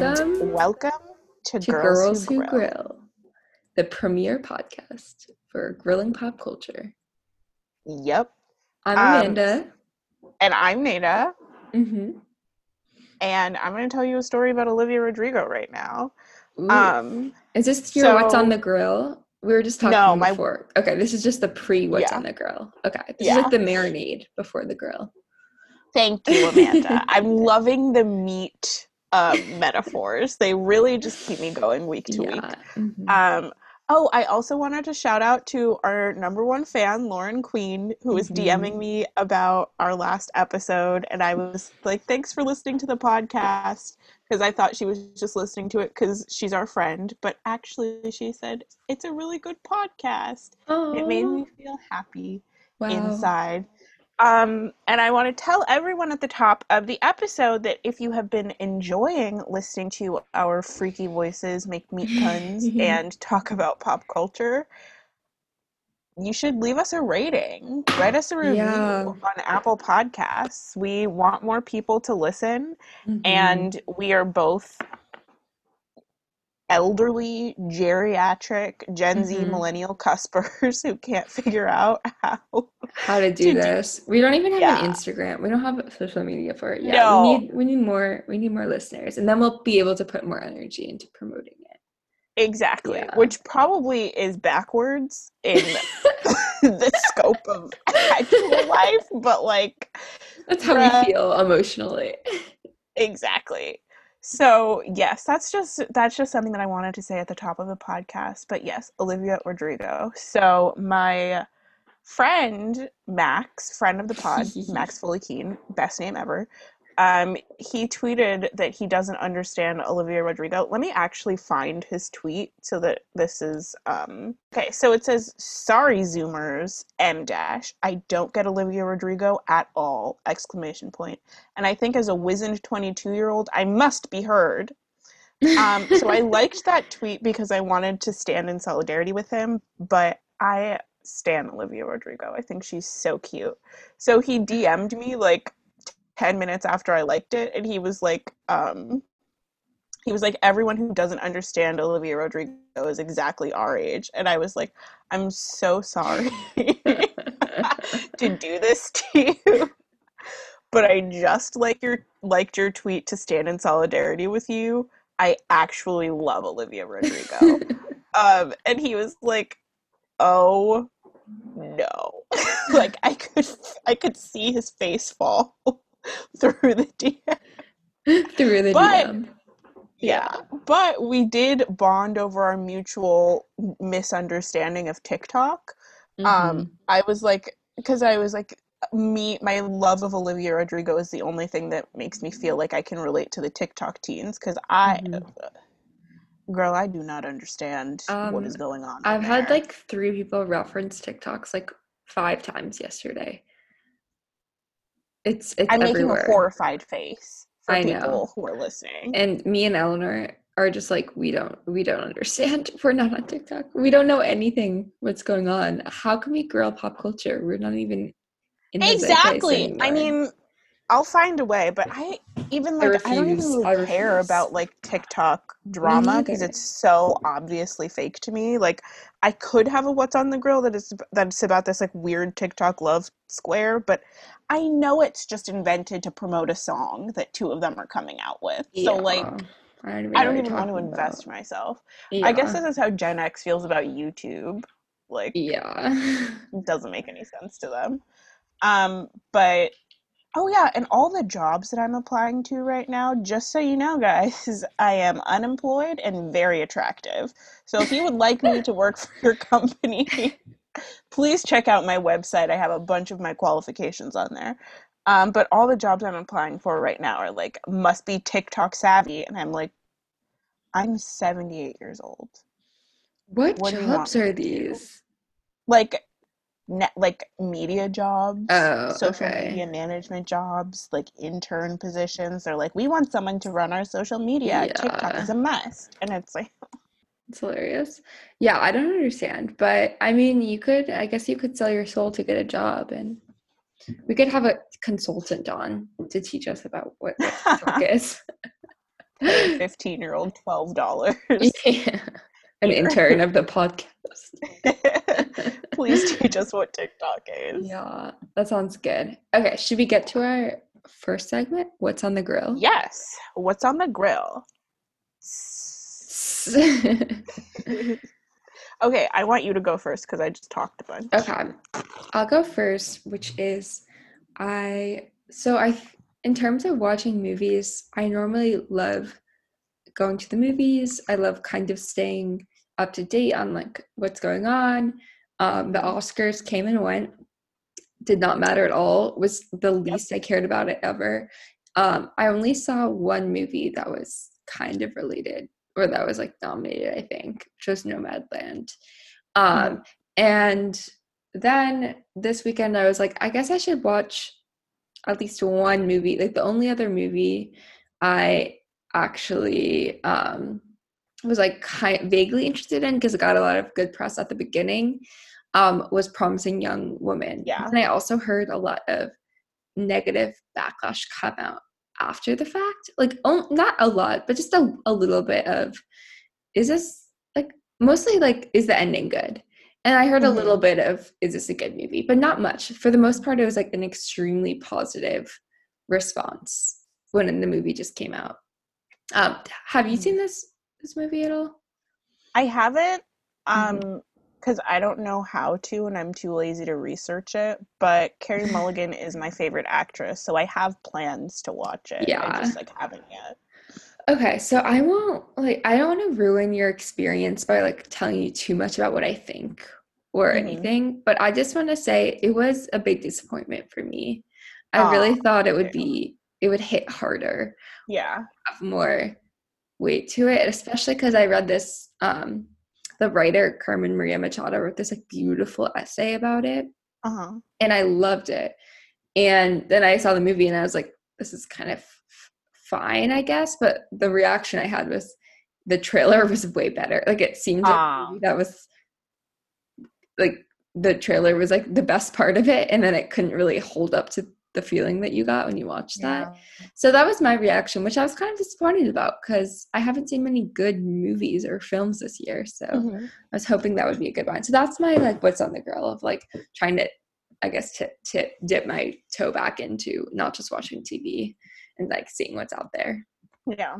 Welcome and welcome to, to Girls, Girls Who Grill, the premier podcast for grilling pop culture. Yep. I'm Um, Amanda. And I'm Neida, hmm and I'm going to tell you a story about Olivia Rodrigo right now. Ooh. Um, is this your what's on the grill? We were just talking No, my- before. Okay, this is just the pre what's Yeah. on the grill. Okay, this Yeah. is like the marinade before the grill. thank you, Amanda. I'm loving the meat uh, metaphors. They really just keep me going week to week. Yeah. mhm. Um, oh, I also wanted to shout out to our number one fan, Lauren Queen, who was Mhm. DMing me about our last episode. And I was like, thanks for listening to the podcast. Because I thought she was just listening to it because she's our friend. But actually, she said, it's a really good podcast. It made me feel happy wow. inside. Um, and I want to tell everyone at the top of the episode that if you have been enjoying listening to our freaky voices make meat puns and talk about pop culture, you should leave us a rating. Write us a review Yeah. on Apple Podcasts. We want more people to listen, Mhm. and we are both elderly, geriatric, Gen Z Mhm. millennial cuspers who can't figure out how how to do to do- this. We don't even have Yeah. an Instagram. We don't have social media for it yet. No. We need we need more we need more listeners and then we'll be able to put more energy into promoting it. Exactly, Yeah. which probably is backwards in the scope of actual life, but like, That's how we feel emotionally. exactly. So, yes, that's just that's just something that I wanted to say at the top of the podcast. But yes, Olivia Rodrigo. So, my friend Max, friend of the pod, Max Fully Keen, best name ever. Um, he tweeted that he doesn't understand Olivia Rodrigo. Let me actually find his tweet so that this is um okay. So it says, "Sorry, Zoomers, M dash. I don't get Olivia Rodrigo at all!" Exclamation point. And I think as a wizened twenty-two-year-old, I must be heard. Um, so I liked that tweet because I wanted to stand in solidarity with him, but I stan Olivia Rodrigo. I think she's so cute. So he DM'd me like 10 minutes after I liked it and he was like um he was like everyone who doesn't understand Olivia Rodrigo is exactly our age and I was like I'm so sorry to do this to you but I just like your liked your tweet to stand in solidarity with you. I actually love Olivia Rodrigo. um and he was like oh no like i could i could see his face fall through the DM. Through the But- DM. yeah but we did bond over our mutual misunderstanding of tiktok Mhm. um i was like because i was like me my love of olivia rodrigo is the only thing that makes me feel like i can relate to the tiktok teens because i Mhm. girl i do not understand what Um, is going on I've had there. like three people reference TikToks like five times yesterday. It's it's i'm making a horrified face for I know. people who are listening and me and Eleanor are just like we don't we don't understand. We're not on TikTok. We don't know anything what's going on. How can we grill pop culture? We're not even in the exactly i mean i'll find a way but i even like i, don't even. I really care about like tiktok drama because it's so obviously fake to me like i could have a what's on the grill that is that's about this like weird tiktok love square but i know it's just invented to promote a song that two of them are coming out with so like I don't even, i don't even want to talking invest about. myself i guess this is how gen x feels about youtube like yeah. it doesn't make any sense to them. Um, but oh yeah, and all the jobs that I'm applying to right now, just so you know, guys, I am unemployed and very attractive. So if you would like me to work for your company, please check out my website. I have a bunch of my qualifications on there. Um, but all the jobs I'm applying for right now are like must be TikTok savvy, and I'm like, I'm 78 years old. What, What do you want jobs are these? like net like media jobs Oh, social okay. media management jobs like intern positions they're like we want someone to run our social media tiktok is a must and it's like It's hilarious. Yeah, I don't understand, but I mean, you could, I guess you could sell your soul to get a job, and we could have a consultant on to teach us about what, what TikTok is. 15 year old $12. Yeah. An intern of the podcast. Please teach us what TikTok is. Yeah, that sounds good. Okay, should we get to our first segment? What's on the grill? Yes. What's on the grill? okay, I want you to go first because I just talked a bunch. Okay, I'll go first, which is I. So I, in terms of watching movies, I normally love going to the movies. I love kind of staying up to date on like what's going on. Um, the Oscars came and went, did not matter at all. Was the least yep. I cared about it ever. Um, I only saw one movie that was kind of related, or that was like nominated, I think, which was Nomadland. Um, mm-hmm. And then this weekend, I was like, I guess I should watch at least one movie. Like the only other movie I actually um, was like kind vaguely interested in because it got a lot of good press at the beginning um, was promising young woman. Yeah. And i also heard a lot of negative backlash come out after the fact. Like oh, not a lot but just a, a little bit of is this like mostly like is the ending good? And i heard mm-hmm. a little bit of is this a good movie? But not much. For the most part it was like an extremely positive response when the movie just came out. Um have you mm-hmm. seen this this movie at all? I haven't, um, because mm-hmm. I don't know how to, and I'm too lazy to research it. But Carey Mulligan is my favorite actress, so I have plans to watch it. Yeah, I just like haven't yet. Okay, so I won't like I don't want to ruin your experience by like telling you too much about what I think or mm-hmm. anything, but I just want to say it was a big disappointment for me. I really thought it would be it would hit harder. Yeah. Have more weight to it, especially because I read this. Um, the writer Carmen Maria Machado wrote this like beautiful essay about it, uh-huh. and I loved it. And then I saw the movie, and I was like, "This is kind of fine, I guess." But the reaction I had was the trailer was way better. Like it seemed like that was like the trailer was like the best part of it, and then it couldn't really hold up to the feeling that you got when you watched yeah. that. So that was my reaction, which I was kind of disappointed about because I haven't seen many good movies or films this year. So mm-hmm. I was hoping that would be a good one. So that's my like what's on the grill of like trying to, I guess, to to dip my toe back into not just watching TV and like seeing what's out there. Yeah.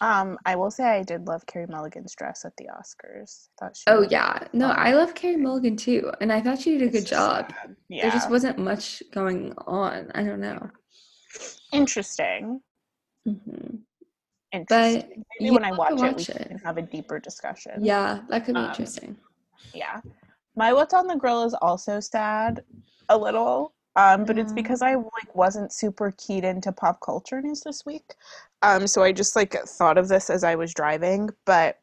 Um, I will say I did love Carey Mulligan's dress at the Oscars. Thought she oh yeah, no, I love Carey Mulligan too, and I thought she did a good job. Yeah. There just wasn't much going on. I don't know. Interesting. Mm-hmm. Interesting. But maybe when I watch, watch it, we can have a deeper discussion. Yeah, that could be um, interesting. Yeah, my what's on the grill is also sad, a little. Um, but it's because I like wasn't super keyed into pop culture news this week. Um, so I just like thought of this as I was driving. But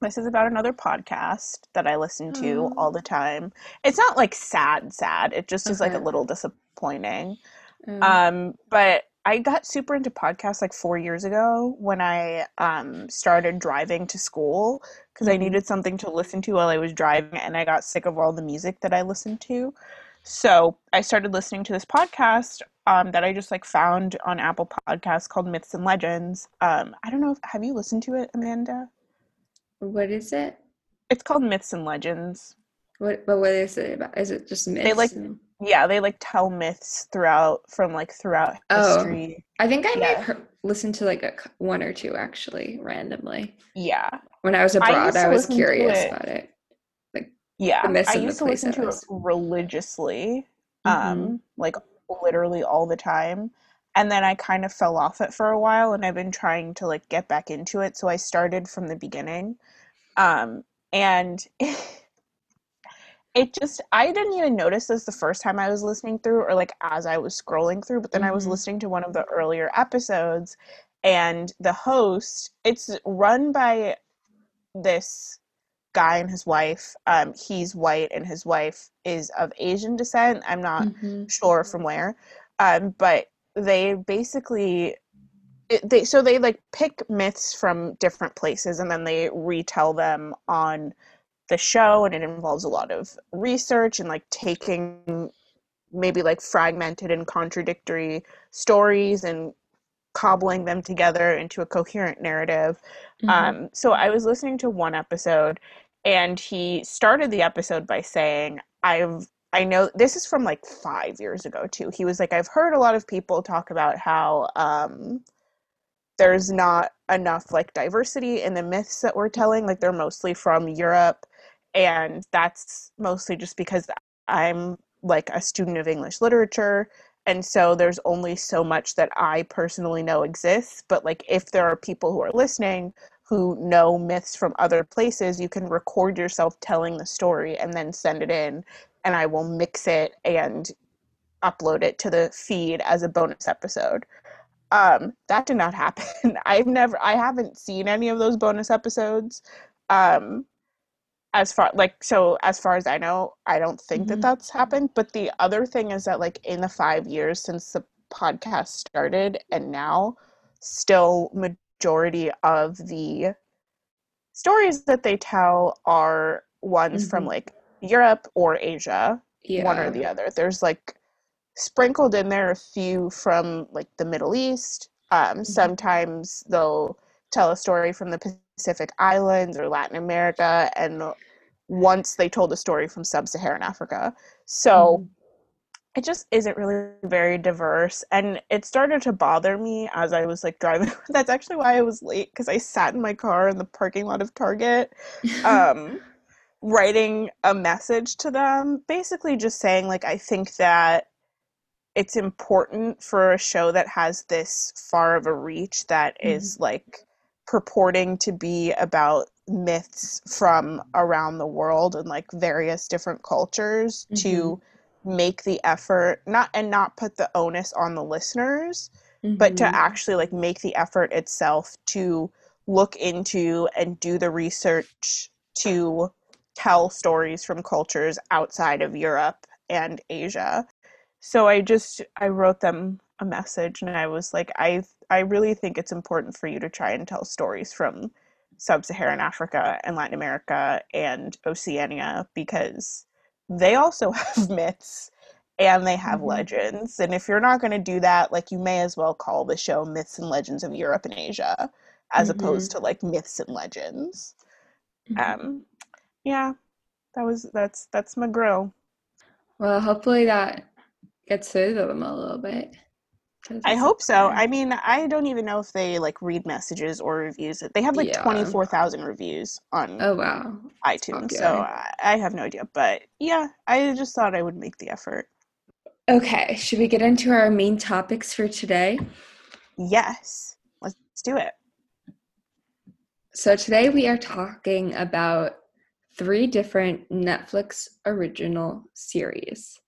this is about another podcast that I listen to mm. all the time. It's not like sad, sad. It just okay. is like a little disappointing. Mm. Um, but I got super into podcasts like four years ago when I um, started driving to school because mm-hmm. I needed something to listen to while I was driving, and I got sick of all the music that I listened to. So I started listening to this podcast um, that I just like found on Apple Podcasts called Myths and Legends. Um, I don't know if have you listened to it, Amanda? What is it? It's called Myths and Legends. What? But what is it about? Is it just myths? They like, and... yeah, they like tell myths throughout from like throughout oh, history. I think I yeah. listened to like a one or two actually randomly. Yeah. When I was abroad, I, I was curious it. about it yeah i used to listen to it religiously mm-hmm. um like literally all the time and then i kind of fell off it for a while and i've been trying to like get back into it so i started from the beginning um and it just i didn't even notice this the first time i was listening through or like as i was scrolling through but then mm-hmm. i was mm-hmm. listening to one of the earlier episodes and the host it's run by this guy and his wife. Um, he's white and his wife is of Asian descent. I'm not mm-hmm. sure from where, um, but they basically it, they so they like pick myths from different places and then they retell them on the show, and it involves a lot of research and like taking maybe like fragmented and contradictory stories and cobbling them together into a coherent narrative. Mhm. Um, so I was listening to one episode, and he started the episode by saying, "I've I know this is from like five years ago too. He was like, I've heard a lot of people talk about how um, there's not enough like diversity in the myths that we're telling. Like they're mostly from Europe, and that's mostly just because I'm like a student of English literature." And so there's only so much that I personally know exists. But like if there are people who are listening who know myths from other places, you can record yourself telling the story and then send it in, and I will mix it and upload it to the feed as a bonus episode. Um, that did not happen. I've never, I haven't seen any of those bonus episodes. Um, as far like so as far as I know, I don't think Mhm. that that's happened. But the other thing is that like in the five years since the podcast started and now, still majority of the stories that they tell are ones from Mhm. like Europe or Asia, yeah. one or the other. There's like sprinkled in there a few from like the Middle East. Um, sometimes they'll tell a story from the Pacific Islands or Latin America, and once they told a story from Sub-Saharan Africa. So Mhm. it just isn't really very diverse and it started to bother me as i was like driving that's actually why i was late because i sat in my car in the parking lot of target um writing a message to them basically just saying like i think that it's important for a show that has this far of a reach that is like purporting to be about myths from around the world and like various different cultures to make the effort not and not put the onus on the listeners but to Mhm. actually like make the effort itself to look into and do the research to tell stories from cultures outside of Europe and Asia. So I just I wrote them a message and I was like I I really think it's important for you to try and tell stories from sub-Saharan Africa and Latin America and Oceania because they also have myths and they have Mhm. legends. And if you're not going to do that, like you may as well call the show Myths and Legends of Europe and Asia as Mhm. opposed to like Myths and Legends. Mhm. Um yeah, that was that's that's my grill. well, hopefully that gets through to them a little bit. I hope so. I mean, I don't even know if they like read messages or reviews it. They have like Yeah. 24,000 reviews on Oh wow. iTunes, so. I, I have no idea. But yeah, I just thought I would make the effort. Okay, should we get into our main topics for today? Yes, let's do it. So today we are talking about three different Netflix original series.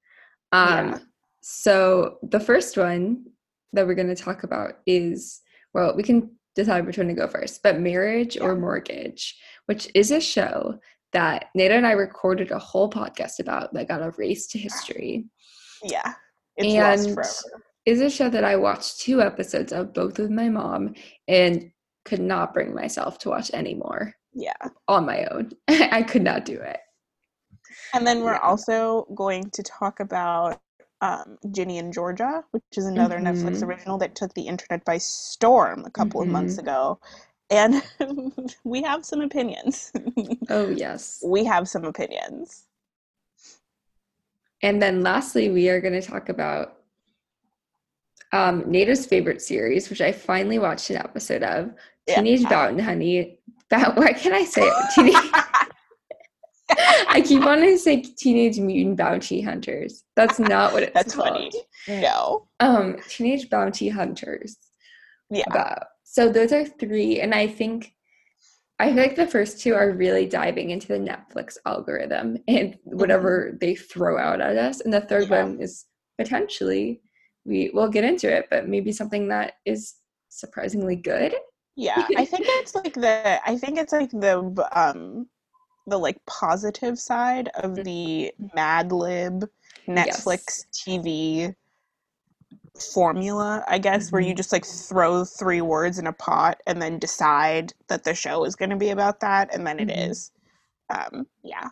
Um Yeah. so the first one that we're going to talk about is well, we can decide which one to go first, but Marriage or Mortgage, which is a show that Neida and I recorded a whole podcast about that got a race to history. Yeah, it's lost And is a show that I watched two episodes of both with my mom and could not bring myself to watch anymore Yeah, on my own. I could not do it. and then we're Yeah. also going to talk about um, Ginny and Georgia, which is another Netflix Mhm. original that took the internet by storm a couple of months Mhm. ago, and we have some opinions. Oh, yes. we have some opinions. And then lastly, we are going to talk about um, Neida's favorite series, which I finally watched an episode of Yeah. Teenage Bounty Honey. Ba- why can I say it? Teenage- I keep wanting to say Teenage Mutant Bounty Hunters. That's not what it's That's called. funny. No. Um, Teenage Bounty Hunters. Yeah. about. So those are three, and I think I feel like the first two are really diving into the Netflix algorithm and whatever they throw out at us, and the third Yeah. one is potentially we will get into it, but maybe something that is surprisingly good. Yeah, I think it's like the I think it's like the um the like positive side of the Mad Lib Netflix TV formula, I guess, where you Mhm. just like throw three words in a pot and then decide that the show is going to be about that, and then it Mhm. is. Um, yeah,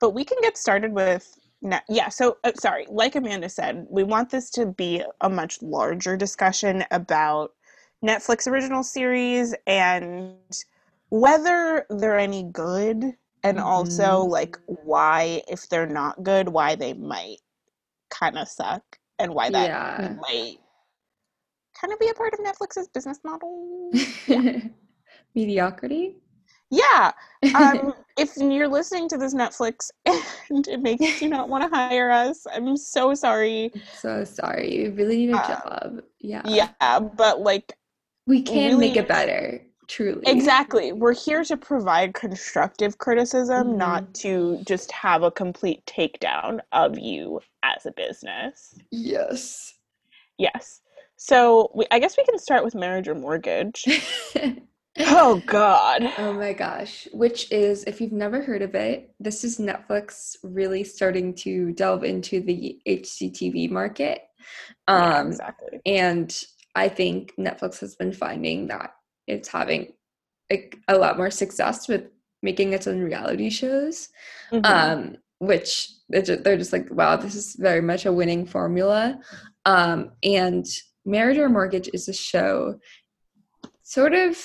but we can get started with. Ne- yeah, so uh, sorry, like Amanda said, we want this to be a much larger discussion about Netflix original series and whether they're any good and also Mhm. like why if they're not good why they might kind of suck and why that Yeah. might kind of be a part of Netflix's business model. Yeah. Mediocrity? Yeah. Um, if you're listening to this Netflix and it makes you not want to hire us, I'm so sorry. so sorry. You really need a Uh, job. Yeah. Yeah, but like We can make it better. Truly. exactly, we're here to provide constructive criticism, Mhm. not to just have a complete takedown of you as a business. Yes. Yes. So we, I guess we can start with marriage or mortgage. Oh God. Oh my gosh. Which is, if you've never heard of it, this is Netflix really starting to delve into the HGTV market. Yeah, Um, exactly. and I think Netflix has been finding that it's having like a lot more success with making its own reality shows. Mhm. Um, which they're ju- they're just like, wow, this is very much a winning formula. Um, and Marriage or Mortgage is a show sort of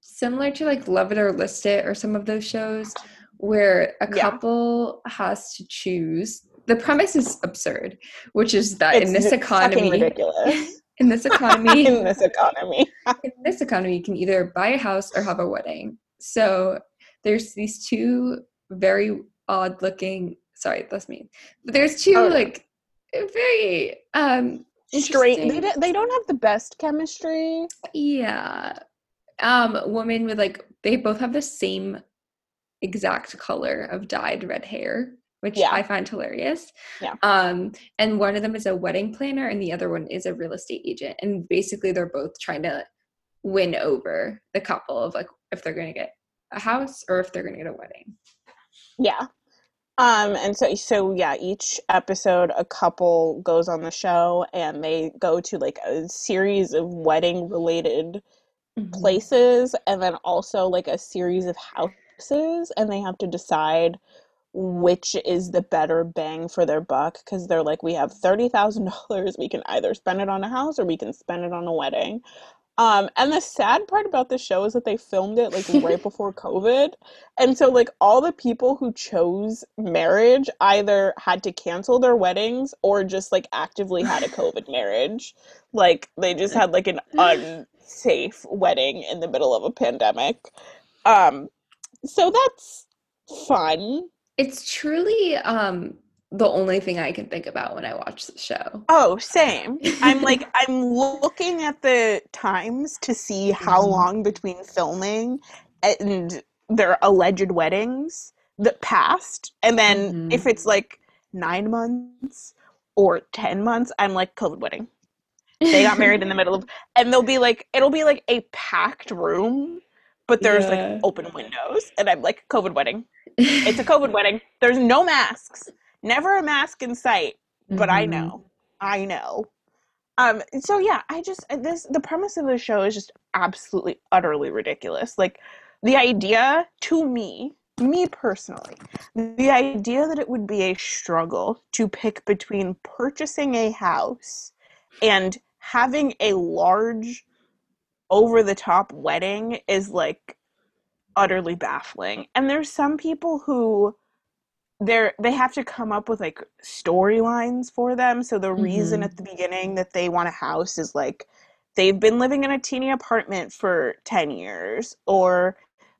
similar to like Love It or List It or some of those shows where a Yeah. couple has to choose. The premise is absurd, which is that it's in this economy, ridiculous. in this economy, in this economy. in this economy, you can either buy a house or have a wedding. So there's these two very odd looking. Sorry, that's me. But there's two Oh, like very um Straight. They, don't- they don't have the best chemistry. yeah um woman with like they both have the same exact color of dyed red hair which Yeah. i find hilarious Yeah. um and one of them is a wedding planner and the other one is a real estate agent and basically they're both trying to win over the couple of like if they're going to get a house or if they're going to get a wedding Yeah. Um, and so so yeah, each episode a couple goes on the show and they go to like a series of wedding related Mm-hmm. places and then also like a series of houses and they have to decide which is the better bang for their buck because they're like we have $30,000 we can either spend it on a house or we can spend it on a wedding. Um and the sad part about the show is that they filmed it like right before COVID. And so like all the people who chose marriage either had to cancel their weddings or just like actively had a COVID marriage. Like they just had like an unsafe wedding in the middle of a pandemic. Um so that's fun. It's truly um the only thing i can think about when i watch the show Oh, same. I'm like I'm looking at the times to see how Mhm. long between filming and their alleged weddings that passed, and then Mhm. if it's like nine months or ten months, I'm like COVID wedding. They got married in the middle of, and they'll be like it'll be like a packed room, but there's Yeah. like open windows, and I'm like COVID wedding. It's a COVID wedding. There's no masks. Never a mask in sight but I Mhm. know, I know. Um, so yeah, I just uh, this the premise of the show is just absolutely utterly ridiculous. Like the idea to me, me personally, the idea that it would be a struggle to pick between purchasing a house and having a large over the top wedding is like utterly baffling. And there's some people who they're they have to come up with like storylines for them. So the reason Mhm. at the beginning that they want a house is like they've been living in a teeny apartment for 10 years or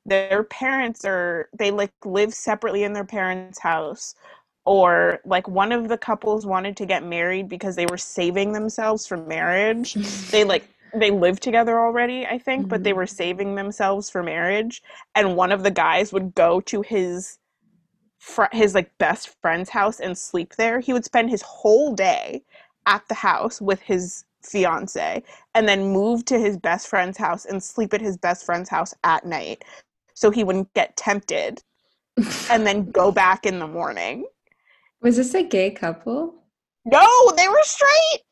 their parents are they like live separately in their parents' house or like one of the couples wanted to get married because they were saving themselves for marriage they like they live together already i think but they Mhm. were saving themselves for marriage and one of the guys would go to his fr- his like best friend's house and sleep there. He would spend his whole day at the house with his fiance and then move to his best friend's house and sleep at his best friend's house at night so he wouldn't get tempted and then go back in the morning. Was this a gay couple? No they were straight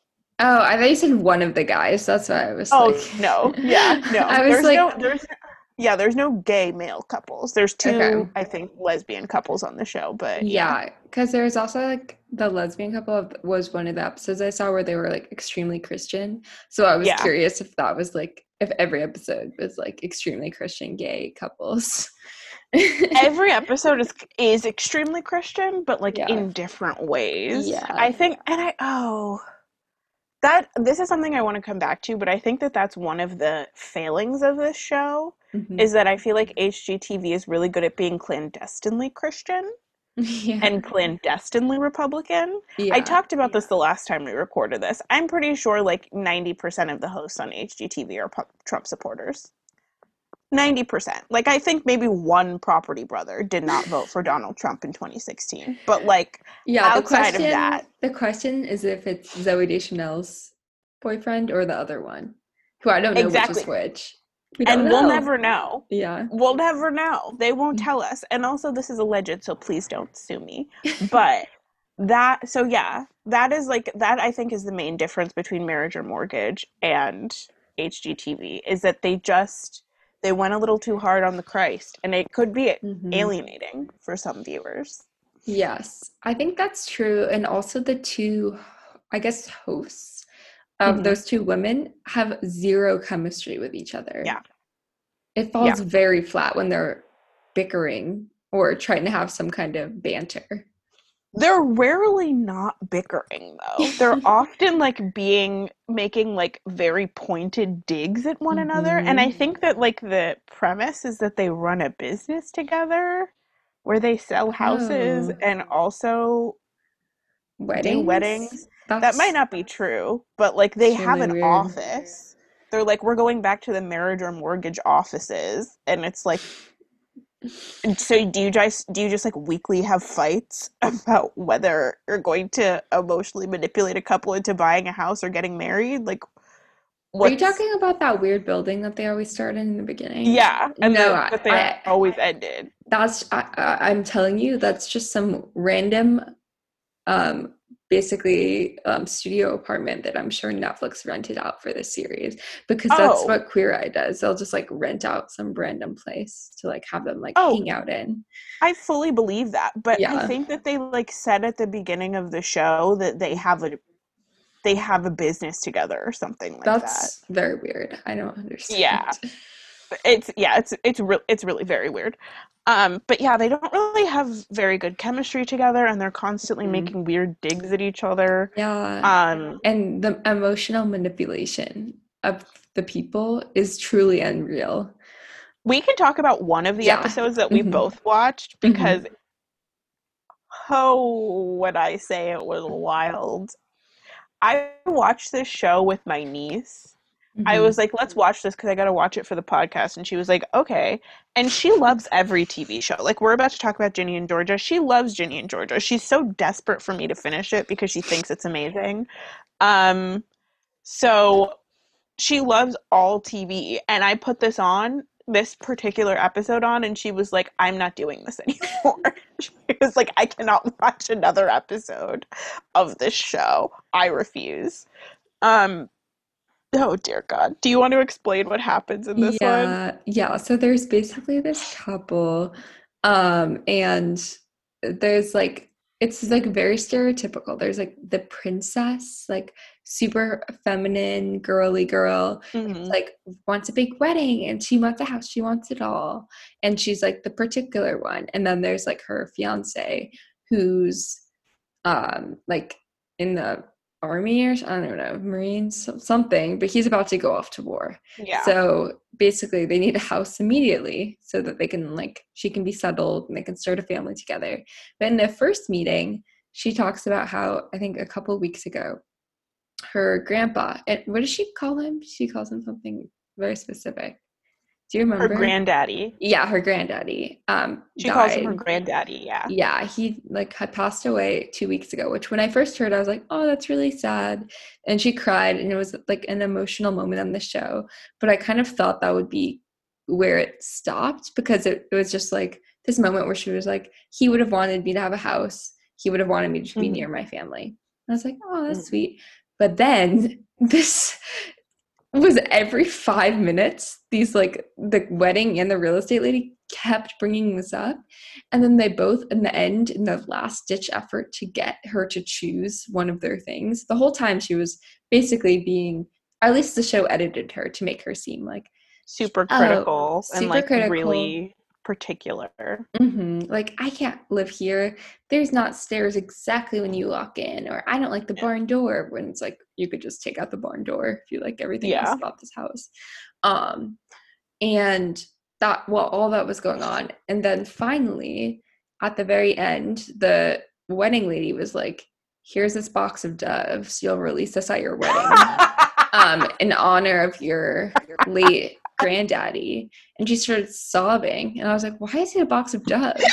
oh i thought you said one of the guys that's why i was oh like no yeah no i was there's like no there's Yeah, there's no gay male couples. There's two, Okay. I think, lesbian couples on the show, but Yeah, because there was also like the lesbian couple of, was one of the episodes I saw where they were like extremely Christian. So I was Yeah. curious if that was like if every episode was like extremely Christian gay couples. every episode is is extremely Christian, but like Yeah. in different ways. Yeah. I think, and I oh, that this is something I want to come back to, but I think that that's one of the failings of this show Mhm. is that I feel like HGTV is really good at being clandestinely Christian yeah. and clandestinely Republican. yeah. I talked about this the last time we recorded this. I'm pretty sure like 90% of the hosts on HGTV are Trump supporters. 90%. Like I think maybe one property brother did not vote for Donald Trump in 2016. But like yeah, the outside of question, that- the question is if it's Zooey Deschanel's boyfriend or the other one, who I don't know which is which. We and we'll never know. Yeah. We'll never know. They won't Mm. tell us. And also this is alleged, so please don't sue me. But that so yeah, that is like that I think is the main difference between marriage or mortgage and HGTV is that they just they went a little too hard on the Christ and it could be Mhm. alienating for some viewers. Yes, I think that's true. And also, the two, I guess, hosts of Mhm. those two women have zero chemistry with each other. Yeah. It falls very flat when they're bickering or trying to have some kind of banter. They're rarely not bickering though. They're often like being making like very pointed digs at one another. And I Mhm. think that like the premise is that they run a business together where they sell houses Oh. and also Weddings? weddings. That might not be true, but like they It's have an weird. office. They're like, we're going back to the marriage or mortgage offices, and it's like, so do you just do you just like weekly have fights about whether you're going to emotionally manipulate a couple into buying a house or getting married? Like, Are you talking about that weird building that they always started in the beginning? Yeah, and No, that, that they I- always ended. That's I, I, I'm telling you, that's just some random, um, basically um, studio apartment that I'm sure Netflix rented out for this series because that's Oh. what Queer Eye does. They'll just like rent out some random place to like have them like Oh. hang out in. I fully believe that, but I think that they like said at the beginning of the show that they have a they have a business together or something like that. That's very weird. I don't understand. Yeah. It's yeah it's it's real it's really very weird um but yeah they don't really have very good chemistry together and they're constantly Mhm. making weird digs at each other Yeah. um and the emotional manipulation of the people is truly unreal. we can talk about one of the Yeah. episodes that we Mhm. both watched Mhm. because oh would i say it was wild i watched this show with my niece I Mhm. was like, let's watch this because I got to watch it for the podcast. And she was like, okay. And she loves every TV show. Like, we're about to talk about Ginny and Georgia. She loves Ginny and Georgia. She's so desperate for me to finish it because she thinks it's amazing. Um, so she loves all TV. And I put this on, this particular episode on, and she was like, I'm not doing this anymore. she was like, I cannot watch another episode of this show. I refuse. Um, Oh dear God! Do you want to explain what happens in this one? yeah yeah so there's basically this couple um and there's like it's like very stereotypical there's like the princess like super feminine girly girl Mhm. like wants a big wedding and she wants a house she wants it all and she's like the particular one and then there's like her fiance who's um like in the army or I don't know marines something but he's about to go off to war Yeah. so basically, they need a house immediately so that they can, like, she can be settled and they can start a family together. But in the first meeting, she talks about how, I think a couple of weeks ago, her grandpa, and what does she call him? She calls him something very specific. Do you remember her granddaddy. yeah, her granddaddy. Um, She calls him her granddaddy. Yeah. Yeah, he like had passed away two weeks ago, which when I first heard, I was like, oh, that's really sad. And she cried, and it was like an emotional moment on the show. But I kind of thought that would be where it stopped because it, it was just like this moment where she was like, he would have wanted me to have a house, he would have wanted me to be Mhm. near my family. And I was like, oh, that's Mhm. sweet. But then this was every five minutes, these like the wedding and the real estate lady kept bringing this up. And then they both, in the end, in the last ditch effort to get her to choose one of their things, the whole time she was basically being, at least the show edited her to make her seem like super oh, critical oh, and super like critical. really particular. hmm Like, I can't live here. There's not stairs exactly when you walk in, or I don't like the Yeah. barn door. When it's like you could just take out the barn door if you like everything Yeah. else about this house. Um, and that well, all that was going on, and then finally, at the very end, the wedding lady was like, "Here's this box of doves. You'll release this at your wedding." um, in honor of your late granddaddy. And she started sobbing. And I was like, why is it a box of doves?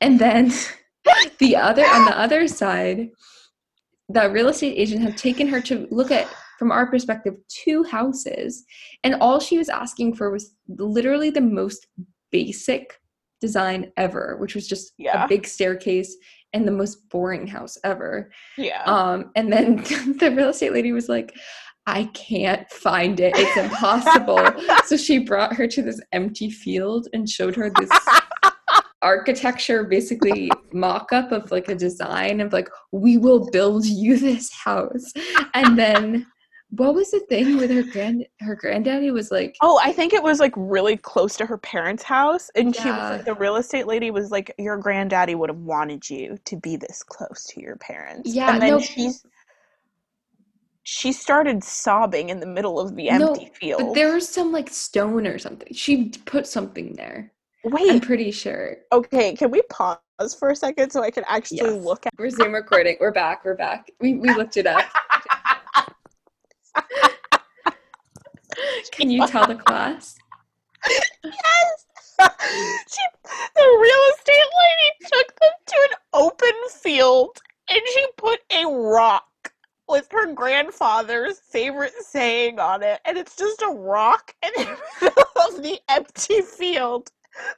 And then the other, on the other side, the real estate agent had taken her to look at, from our perspective, two houses. And all she was asking for was literally the most basic design ever, which was just Yeah. a big staircase and the most boring house ever. yeah. Um, and then the real estate lady was like, I can't find it. It's impossible. so she brought her to this empty field and showed her this architecture, basically mock up of like a design of like, we will build you this house. And then what was the thing with her grand her granddaddy was like Oh, I think it was like really close to her parents' house, and she was like, the real estate lady was like, "Your granddaddy would have wanted you to be this close to your parents." Yeah, and then no- she's she started sobbing in the middle of the No, empty field. but there was some like stone or something. She put something there. Wait. I'm pretty sure. okay, can we pause for a second so I can actually Yes. look at? We're Zoom recording. We're back. We're back. We we looked it up. Can you tell the class? Yes. she, the real estate lady took them to an open field and she put a rock her grandfather's favorite saying on it. And it's just a rock in the middle of the empty field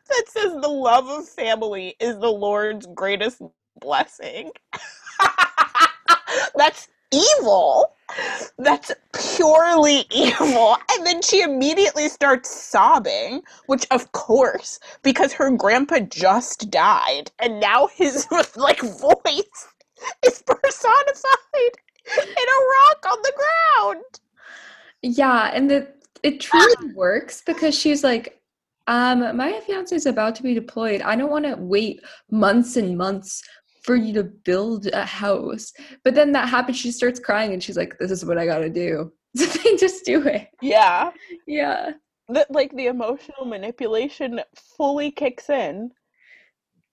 that says, The love of family is the Lord's greatest blessing. That's evil. That's purely evil. And then she immediately starts sobbing, which of course, because her grandpa just died and now his like voice is personified in a rock on the ground. Yeah, and the it truly works because she's like, um, my fiance is about to be deployed. I don't want to wait months and months for you to build a house. But then that happens. She starts crying and she's like, "This is what I got to do." So they just do it. Yeah. Yeah. That like the emotional manipulation fully kicks in.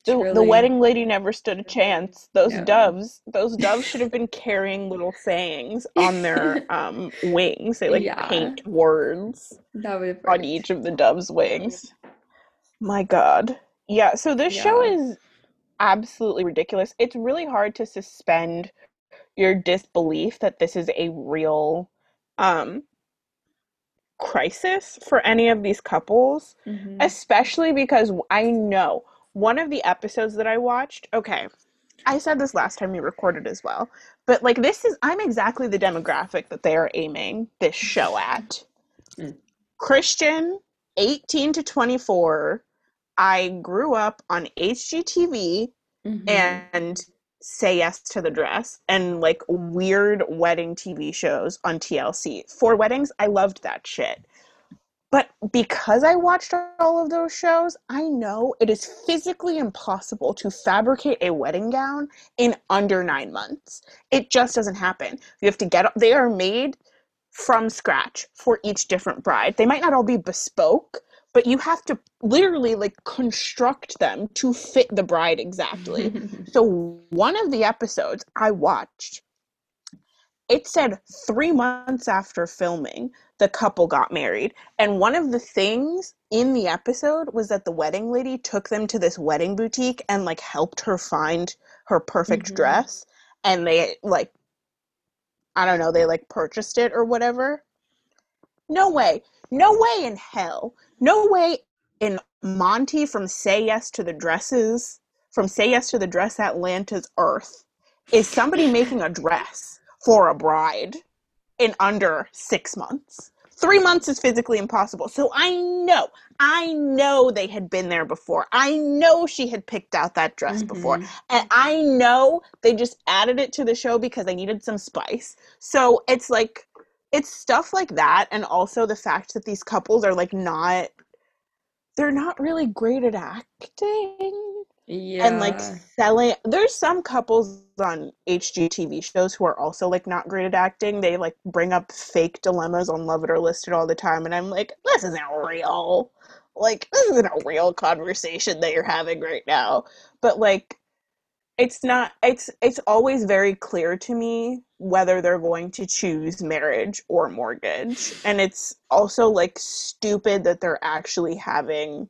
The, the wedding lady never stood a chance. Those No. doves, those doves should have been carrying little sayings on their um, wings. They like Yeah. paint words That would have on each of the doves' wings. My God. Yeah, so this show is absolutely ridiculous. It's really hard to suspend your disbelief that this is a real um crisis for any of these couples, Mhm. especially because I know one of the episodes that I watched, okay. I said this last time we recorded as well. But like this is I'm exactly the demographic that they are aiming this show at. Mm. Christian, 18 to 24. I grew up on HGTV Mhm. and Say Yes to the Dress and like weird wedding TV shows on TLC. For weddings, I loved that shit. But because I watched all of those shows, I know it is physically impossible to fabricate a wedding gown in under nine months. It just doesn't happen. You have to get, they are made from scratch for each different bride. They might not all be bespoke, but you have to literally like construct them to fit the bride exactly. So one of the episodes I watched, it said three months after filming, the couple got married. And one of the things in the episode was that the wedding lady took them to this wedding boutique and like helped her find her perfect Mhm. dress. And they like, I don't know, they like purchased it or whatever. No way. No way in hell. No way in Monte from Say Yes to the Dresses, from Say Yes to the Dress Atlanta's Earth, is somebody making a dress for a bride. in under six months. Three months is physically impossible. So I know, I know they had been there before. I know she had picked out that dress mm-hmm. before. And I know they just added it to the show because they needed some spice. So it's like, it's stuff like that. And also the fact that these couples are like not, they're not really great at acting yeah. and like selling there's some couples on hgtv shows who are also like not great at acting. They like bring up fake dilemmas on love it or list it all the time and i'm like this isn't real. Like this isn't a real conversation that you're having right now. But like it's not it's it's always very clear to me whether they're going to choose marriage or mortgage. And it's also like stupid that they're actually having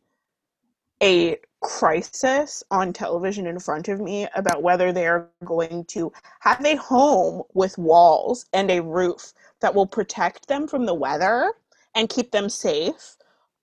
a crisis on television in front of me about whether they're going to have a home with walls and a roof that will protect them from the weather and keep them safe,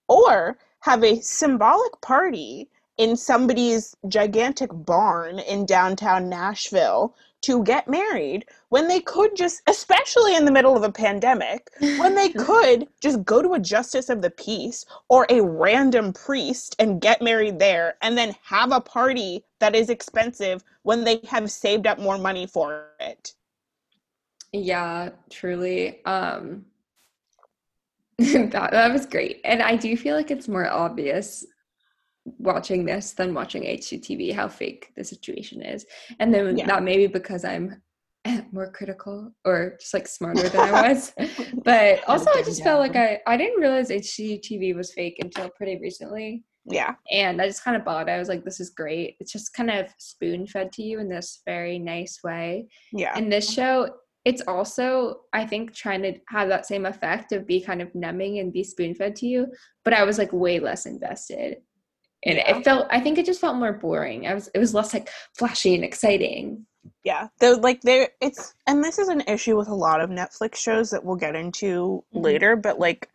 or have a symbolic party in somebody's gigantic barn in downtown Nashville to get married when they could just, especially in the middle of a pandemic, when they could just go to a justice of the peace or a random priest and get married there and then have a party that is expensive when they have saved up more money for it. Yeah, truly. Um that that was great. And I do feel like it's more obvious watching this than watching HGTV how fake the situation is. And then yeah. that maybe because I'm more critical or just like smarter than I was. but also I just felt like I I didn't realize HGTV was fake until pretty recently. Yeah. And I just kind of bought it. I was like, this is great. It's just kind of spoon fed to you in this very nice way. Yeah. And this show, it's also, I think, trying to have that same effect of be kind of numbing and be spoon fed to you. But I was like way less invested and yeah. it felt i think it just felt more boring i was it was less like flashy and exciting yeah they're like they're it's and this is an issue with a lot of netflix shows that we'll get into mm-hmm. later but like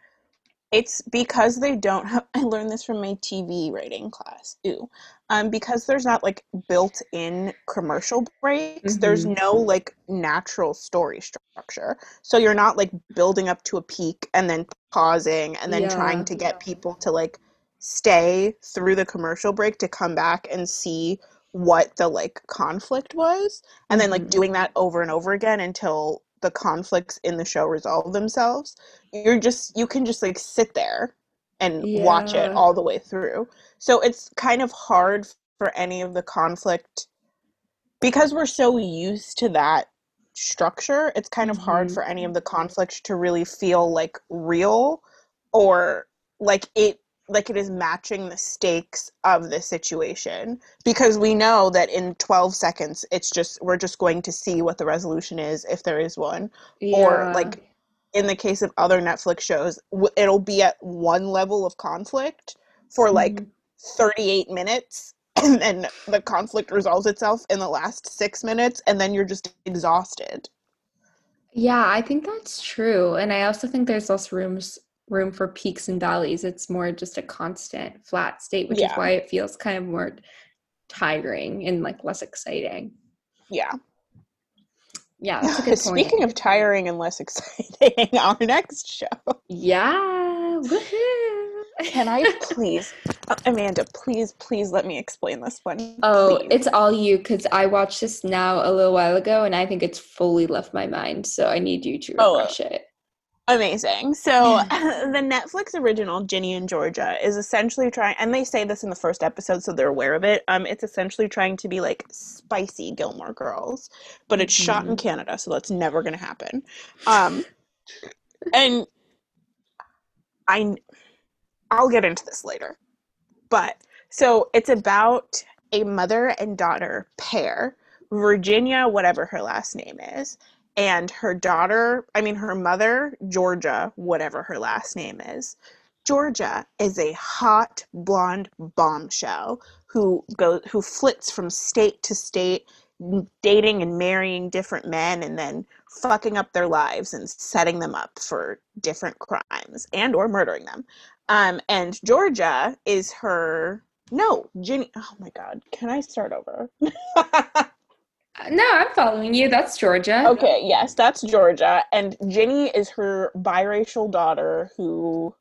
it's because they don't have i learned this from my tv writing class ooh um because there's not like built in commercial breaks mm-hmm. there's no like natural story structure so you're not like building up to a peak and then pausing and then yeah. trying to get people to like stay through the commercial break to come back and see what the like conflict was and then like mm-hmm. doing that over and over again until the conflicts in the show resolve themselves you're just you can just like sit there and yeah. watch it all the way through so it's kind of hard for any of the conflict because we're so used to that structure it's kind of mm-hmm. hard for any of the conflict to really feel like real or like it like it is matching the stakes of the situation because we know that in 12 seconds it's just we're just going to see what the resolution is if there is one yeah. or like in the case of other netflix shows it'll be at one level of conflict for like mm-hmm. 38 minutes and then the conflict resolves itself in the last 6 minutes and then you're just exhausted yeah, I think that's true. And I also think there's less rooms room for peaks and valleys. It's more just a constant flat state, which yeah. is why it feels kind of more tiring and like less exciting. Yeah. Yeah. Speaking of tiring and less exciting, our next show. Yeah. Woohoo. Can I please, uh, Amanda, please, please let me explain this one. Oh, please. it's all you because I watched this now a little while ago and I think it's fully left my mind. So I need you to oh, refresh oh, it. Amazing. So the Netflix original Ginny and Georgia is essentially trying and they say this in the first episode so they're aware of it. Um it's essentially trying to be like spicy Gilmore Girls, but it's mm-hmm. shot in mm-hmm. Canada, so that's never going to happen. Um and I I'll get into this later. But so it's about a mother and daughter pair, Virginia whatever her last name is, and her daughter, I mean, her mother, Georgia, whatever her last name is. Georgia is a hot blonde bombshell who goes who flits from state to state, dating and marrying different men, and then fucking up their lives and setting them up for different crimes and or murdering them. Um, and Georgia is her no Ginny. Oh my god, can I start over? No, I'm following you. That's Georgia. Okay, yes, that's Georgia. And Ginny is her biracial daughter who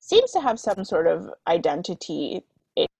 seems to have some sort of identity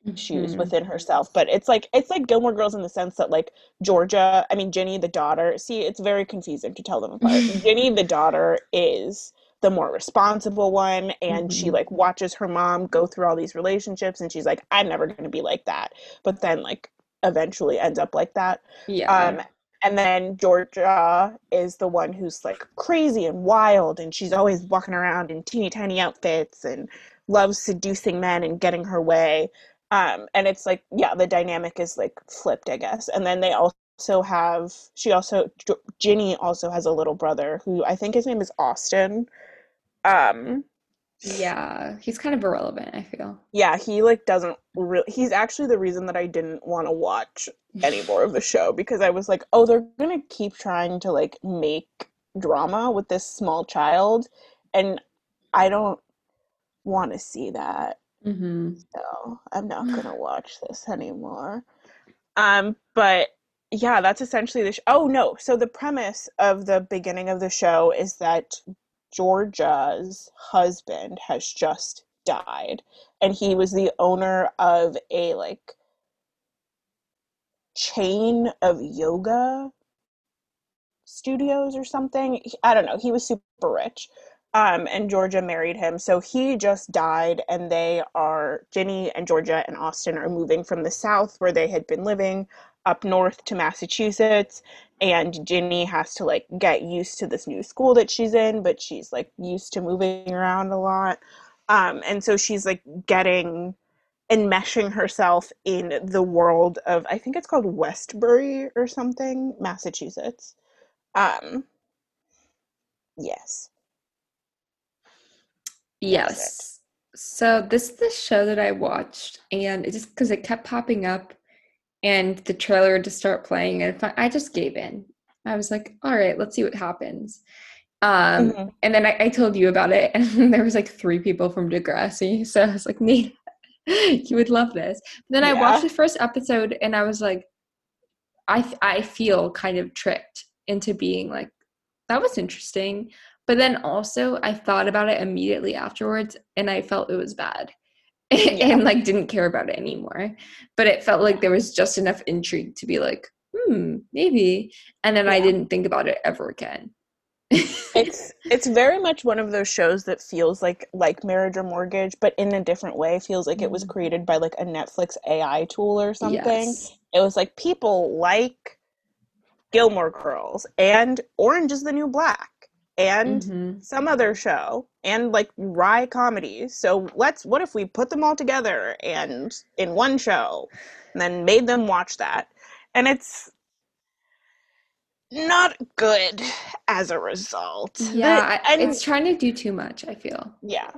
issues Mhm. within herself. But it's like it's like Gilmore Girls in the sense that like Georgia, I mean Ginny the daughter, see, it's very confusing to tell them apart. Ginny the daughter is the more responsible one and she Mhm. like watches her mom go through all these relationships and she's like, I'm never gonna be like that. But then like eventually ends up like that. Yeah. Um, and then Georgia is the one who's like crazy and wild, and she's always walking around in teeny tiny outfits and loves seducing men and getting her way. Um, and it's like, yeah, the dynamic is like flipped, I guess. And then they also have, she also, Ginny also has a little brother who I think his name is Austin. Um, yeah. He's kind of irrelevant, I feel. yeah, he like doesn't really, he's actually the reason that I didn't want to watch any more of the show because I was like, oh, they're gonna keep trying to like make drama with this small child, and I don't want to see that. hmm So I'm not gonna watch this anymore. Um, but yeah, that's essentially the sh- oh no. So the premise of the beginning of the show is that Georgia's husband has just died, and he was the owner of a like chain of yoga studios or something. I don't know. He was super rich. Um, and Georgia married him. So he just died, and they are, Ginny and Georgia and Austin are moving from the South where they had been living up north to Massachusetts. And Ginny has to like get used to this new school that she's in, but she's like used to moving around a lot. Um, and so she's like getting enmeshing herself in the world of, I think it's called Westbury or something, Massachusetts. Um, yes. Yes. So this is the show that I watched, and it just because it kept popping up, and the trailer to start playing, and I just gave in. I was like, "All right, let's see what happens." Um, Mhm. and then I, I told you about it, and there was like three people from Degrassi, so I was like, "Neida, you would love this." But then I watched the first episode, and I was like, I I feel kind of tricked into being like, that was interesting. But then also I thought about it immediately afterwards and I felt it was bad. Yeah. and like didn't care about it anymore. But it felt like there was just enough intrigue to be like, hmm, maybe. And then I didn't think about it ever again. It's it's very much one of those shows that feels like like Marriage or Mortgage, but in a different way. Feels like it was Mhm. created by like a Netflix AI tool or something. Yes. It was like people like Gilmore Girls and Orange is the New Black and Mhm. some other show and like wry comedies. So let's what if we put them all together and in one show and then made them watch that. And it's not good as a result. Yeah, I, and it's trying to do too much, I feel. yeah.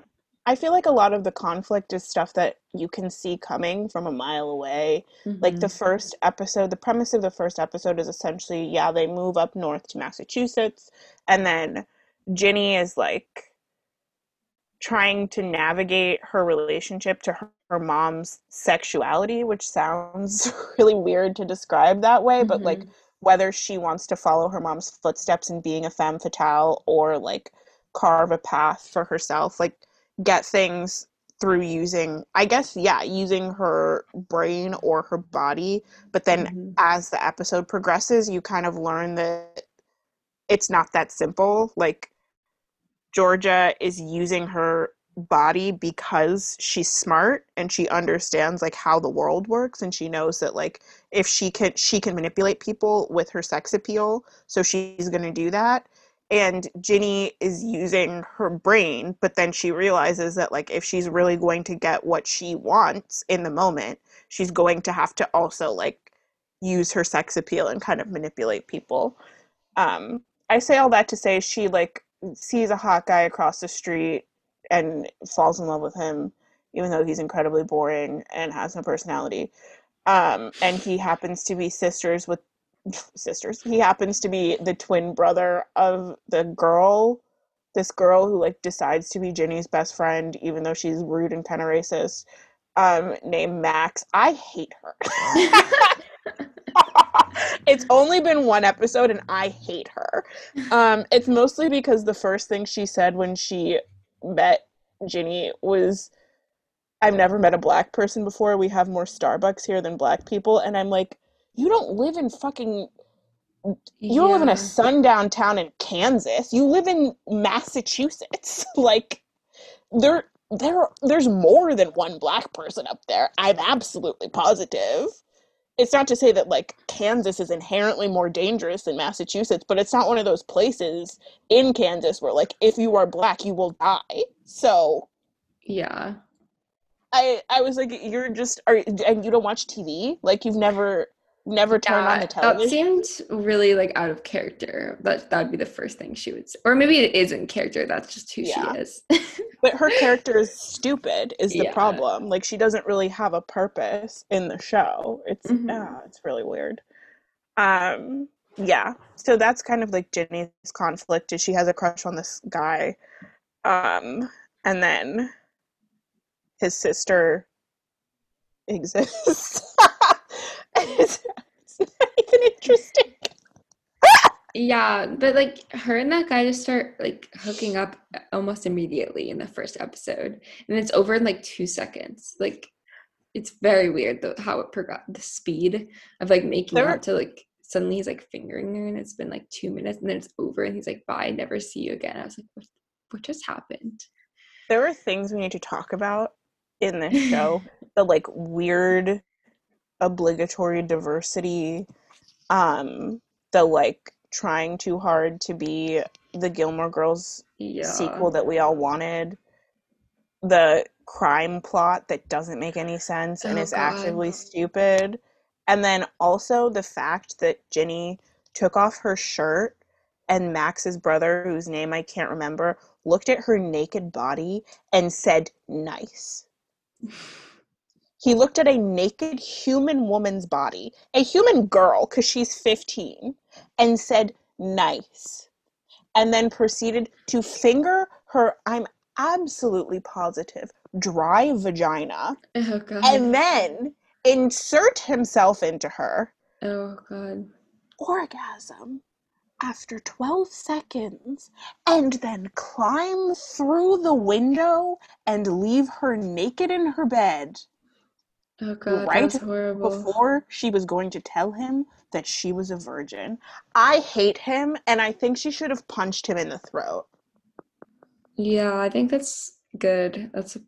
I feel like a lot of the conflict is stuff that you can see coming from a mile away. Like the Mhm. first episode, the premise of the first episode is essentially, yeah, they move up north to Massachusetts, and then Ginny is like trying to navigate her relationship to her, her mom's sexuality, which sounds really weird to describe that way, but like Mhm. whether she wants to follow her mom's footsteps in being a femme fatale or like carve a path for herself, like get things through using, I guess, yeah, using her brain or her body. But then Mhm. as the episode progresses, you kind of learn that it's not that simple. Like, Georgia is using her body because she's smart and she understands like how the world works and she knows that like if she can she can manipulate people with her sex appeal so she's going to do that and Ginny is using her brain but then she realizes that like if she's really going to get what she wants in the moment she's going to have to also like use her sex appeal and kind of manipulate people um I say all that to say she like sees a hot guy across the street and falls in love with him, even though he's incredibly boring and has no personality. Um, and he happens to be sisters with sisters. He happens to be the twin brother of the girl, this girl who like decides to be Ginny's best friend, even though she's rude and kind of racist. Um, named Max. I hate her. it's only been one episode and I hate her. Um, it's mostly because the first thing she said when she met Ginny was, I've never met a black person before. We have more Starbucks here than black people. And I'm like, you don't live in fucking you don't live in a sundown town in Kansas. You live in Massachusetts. like there there there's more than one black person up there. I'm absolutely positive. It's not to say that like Kansas is inherently more dangerous than Massachusetts, but it's not one of those places in Kansas where like if you are black you will die. So yeah. I I was like you're just are and you don't watch TV? Like you've never never turn yeah, on the television. That seemed really like out of character. That that'd be the first thing she would say. Or maybe it isn't character, that's just who yeah. she is. but her character is stupid is the yeah. problem. Like she doesn't really have a purpose in the show. It's mm-hmm. uh, it's really weird. Um yeah. So that's kind of like Ginny's conflict is she has a crush on this guy. Um and then his sister exists. it's, not even interesting. yeah, but like her and that guy just start like hooking up almost immediately in the first episode, and it's over in like two seconds. Like it's very weird though how it progressed, the speed of like making there, out to like suddenly he's like fingering her, and it's been like two minutes, and then it's over, and he's like, "Bye, never see you again." I was like, "What? What just happened?" There are things we need to talk about in this show. the like weird obligatory diversity um the like trying too hard to be the Gilmore Girls yeah. sequel that we all wanted the crime plot that doesn't make any sense and oh, is God. actively stupid and then also the fact that Ginny took off her shirt and Max's brother whose name I can't remember looked at her naked body and said nice he looked at a naked human woman's body, a human girl, because she's 15, and said, nice. And then proceeded to finger her, I'm absolutely positive, dry vagina. Oh, God. And then insert himself into her. Oh, God. Orgasm after 12 seconds and then climb through the window and leave her naked in her bed Oh god, right that's horrible. Before she was going to tell him that she was a virgin. I hate him and I think she should have punched him in the throat. Yeah, I think that's good. That's, a,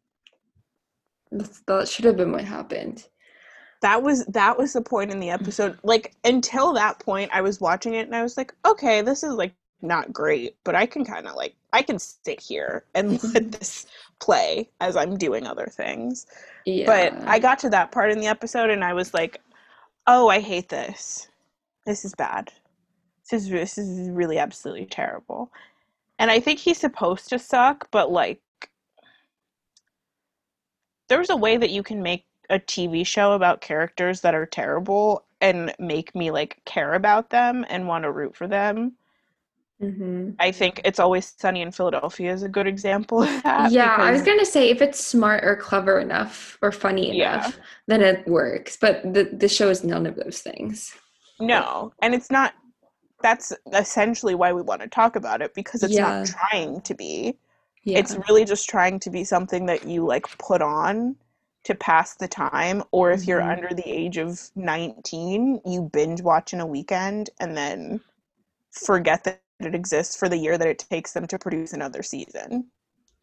that's that should have been what happened. That was that was the point in the mm. episode. Like until that point I was watching it and I was like, okay, this is like not great, but I can kind of like I can sit here and let mm-hmm. this play as I'm doing other things. Yeah. But I got to that part in the episode and I was like, "Oh, I hate this. This is bad. This is this is really absolutely terrible." And I think he's supposed to suck, but like there's a way that you can make a TV show about characters that are terrible and make me like care about them and want to root for them Mm-hmm. I think it's always sunny in Philadelphia is a good example of that. Yeah. I was gonna say if it's smart or clever enough or funny enough, yeah. then it works. But the the show is none of those things. No, and it's not. That's essentially why we want to talk about it because it's yeah. not trying to be. Yeah. It's really just trying to be something that you like put on to pass the time, or if mm-hmm. you're under the age of 19, you binge watch in a weekend and then forget that it exists for the year that it takes them to produce another season.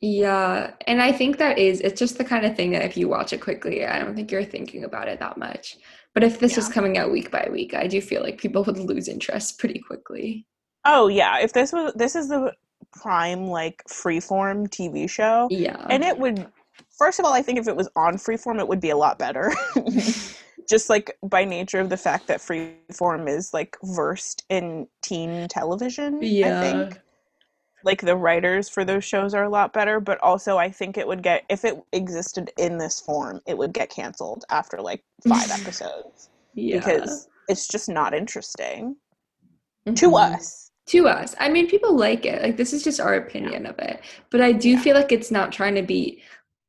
Yeah, and I think that is it's just the kind of thing that if you watch it quickly, I don't think you're thinking about it that much. But if this yeah. was coming out week by week, I do feel like people would lose interest pretty quickly. Oh yeah, if this was this is the prime like freeform TV show. Yeah. And it would first of all, I think if it was on freeform it would be a lot better. just like by nature of the fact that freeform is like versed in teen television yeah. i think like the writers for those shows are a lot better but also i think it would get if it existed in this form it would get canceled after like five episodes yeah. because it's just not interesting mm-hmm. to us to us i mean people like it like this is just our opinion yeah. of it but i do yeah. feel like it's not trying to be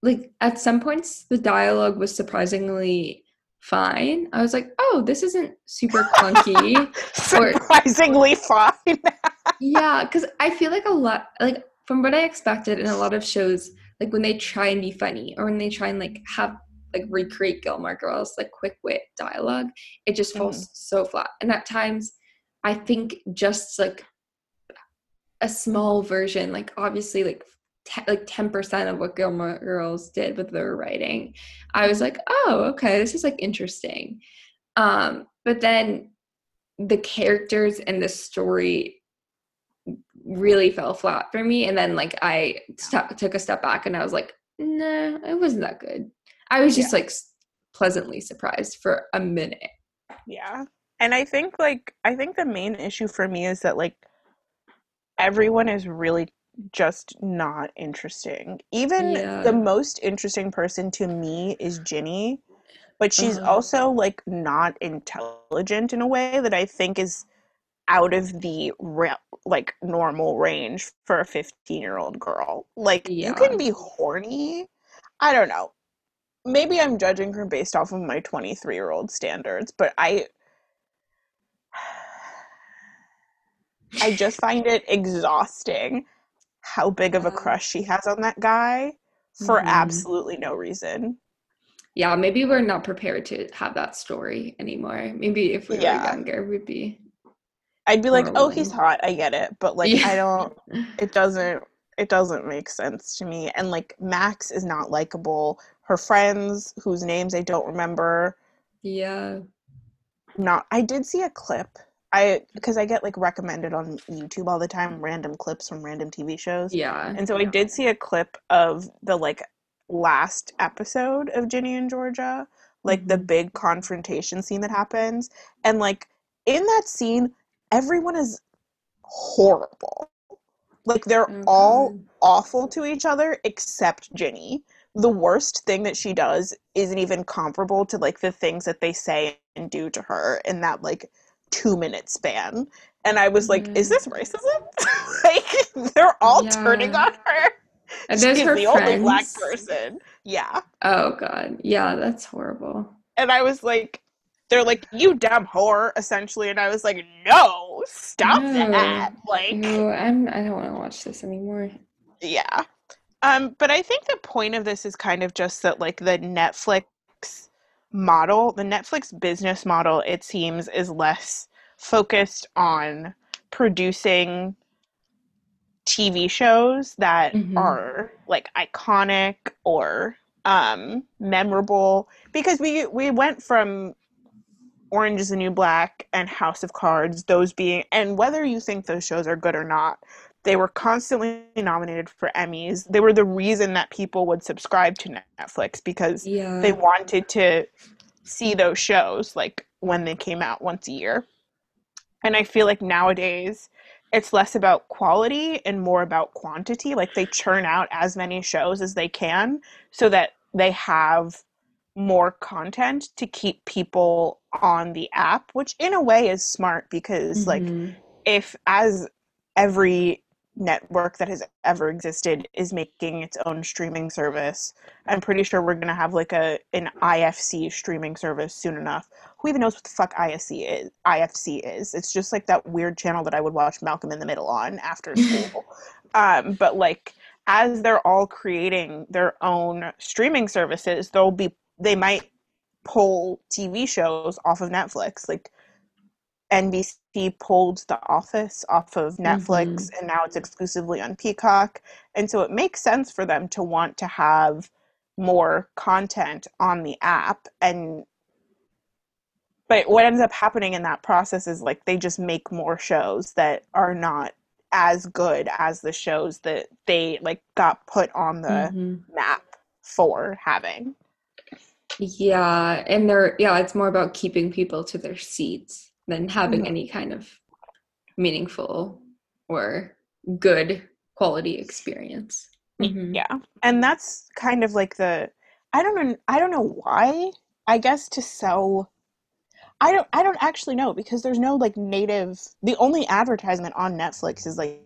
like at some points the dialogue was surprisingly fine. I was like, oh, this isn't super clunky. Surprisingly fine. yeah, because I feel like a lot, like from what I expected in a lot of shows, like when they try and be funny or when they try and like have like recreate Gilmore Girls, like quick wit dialogue, it just falls mm. so flat. And at times, I think just like a small version, like obviously like like ten percent of what Gilmore Girls did with their writing, I was like, oh, okay, this is like interesting. Um, but then the characters and the story really fell flat for me and then like i st- took a step back and i was like nah it wasn't that good i was just yeah. like pleasantly surprised for a minute yeah and i think like i think the main issue for me is that like everyone is really just not interesting even yeah. the most interesting person to me is ginny but she's uh-huh. also like not intelligent in a way that i think is out of the re- like normal range for a 15 year old girl like yeah. you can be horny i don't know maybe i'm judging her based off of my 23 year old standards but i i just find it exhausting how big of a crush she has on that guy for mm-hmm. absolutely no reason yeah maybe we're not prepared to have that story anymore maybe if we yeah. were younger we'd be I'd be like, "Oh, he's hot. I get it." But like yeah. I don't it doesn't it doesn't make sense to me. And like Max is not likable. Her friends whose names I don't remember. Yeah. Not I did see a clip. I because I get like recommended on YouTube all the time random clips from random TV shows. Yeah. And so I did see a clip of the like last episode of Ginny and Georgia, like mm-hmm. the big confrontation scene that happens. And like in that scene, everyone is horrible. Like they're mm-hmm. all awful to each other except Ginny. The worst thing that she does isn't even comparable to like the things that they say and do to her in that like two minute span. And I was like, mm. is this racism? like they're all yeah. turning on her. And She's her the friends. only black person. Yeah. Oh god. Yeah, that's horrible. And I was like, they're like, "You dumb whore," essentially, and I was like, "No, stop no. that!" Like, no, I'm. I don't want to watch this anymore. Yeah, um, but I think the point of this is kind of just that, like, the Netflix model, the Netflix business model, it seems, is less focused on producing TV shows that mm-hmm. are like iconic or um memorable because we we went from Orange is the New Black and House of Cards, those being, and whether you think those shows are good or not, they were constantly nominated for Emmys. They were the reason that people would subscribe to Netflix because yeah. they wanted to see those shows like when they came out once a year. And I feel like nowadays it's less about quality and more about quantity. Like they churn out as many shows as they can so that they have more content to keep people on the app, which in a way is smart because mm-hmm. like if as every network that has ever existed is making its own streaming service. I'm pretty sure we're gonna have like a an IFC streaming service soon enough. Who even knows what the fuck IFC is? IFC is. It's just like that weird channel that I would watch Malcolm in the Middle on after school. um, but like as they're all creating their own streaming services, there'll be they might pull TV shows off of Netflix. Like NBC pulled The Office off of Netflix mm-hmm. and now it's exclusively on Peacock. And so it makes sense for them to want to have more content on the app and but what ends up happening in that process is like they just make more shows that are not as good as the shows that they like got put on the mm-hmm. map for having yeah, and they're yeah, it's more about keeping people to their seats than having mm-hmm. any kind of meaningful or good quality experience. Mm-hmm. Yeah. And that's kind of like the I don't know I don't know why. I guess to sell I don't I don't actually know because there's no like native the only advertisement on Netflix is like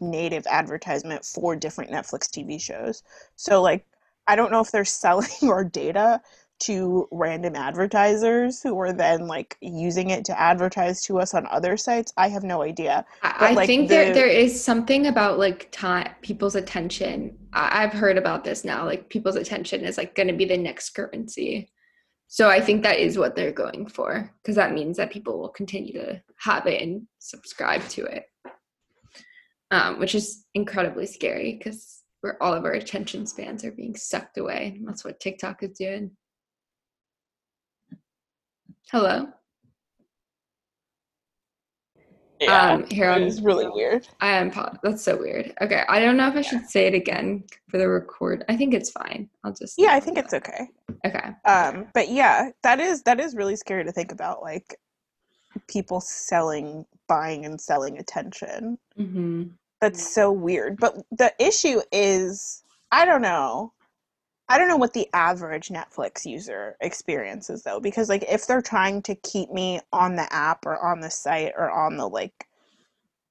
native advertisement for different Netflix TV shows. So like I don't know if they're selling our data to random advertisers who are then like using it to advertise to us on other sites. I have no idea. I, But, I like, think the- there there is something about like time people's attention. I, I've heard about this now. Like people's attention is like going to be the next currency. So I think that is what they're going for because that means that people will continue to have it and subscribe to it, um, which is incredibly scary because where all of our attention spans are being sucked away. That's what TikTok is doing. Hello. Um, here it I'm- was really weird. I am. That's so weird. Okay, I don't know if I should say it again for the record. I think it's fine. I'll just. Yeah, I think it's okay. okay. Um, but yeah, that is that is really scary to think about, like people selling, buying, and selling attention. hmm That's so weird. But the issue is, I don't know. I don't know what the average Netflix user experiences though, because like if they're trying to keep me on the app or on the site or on the like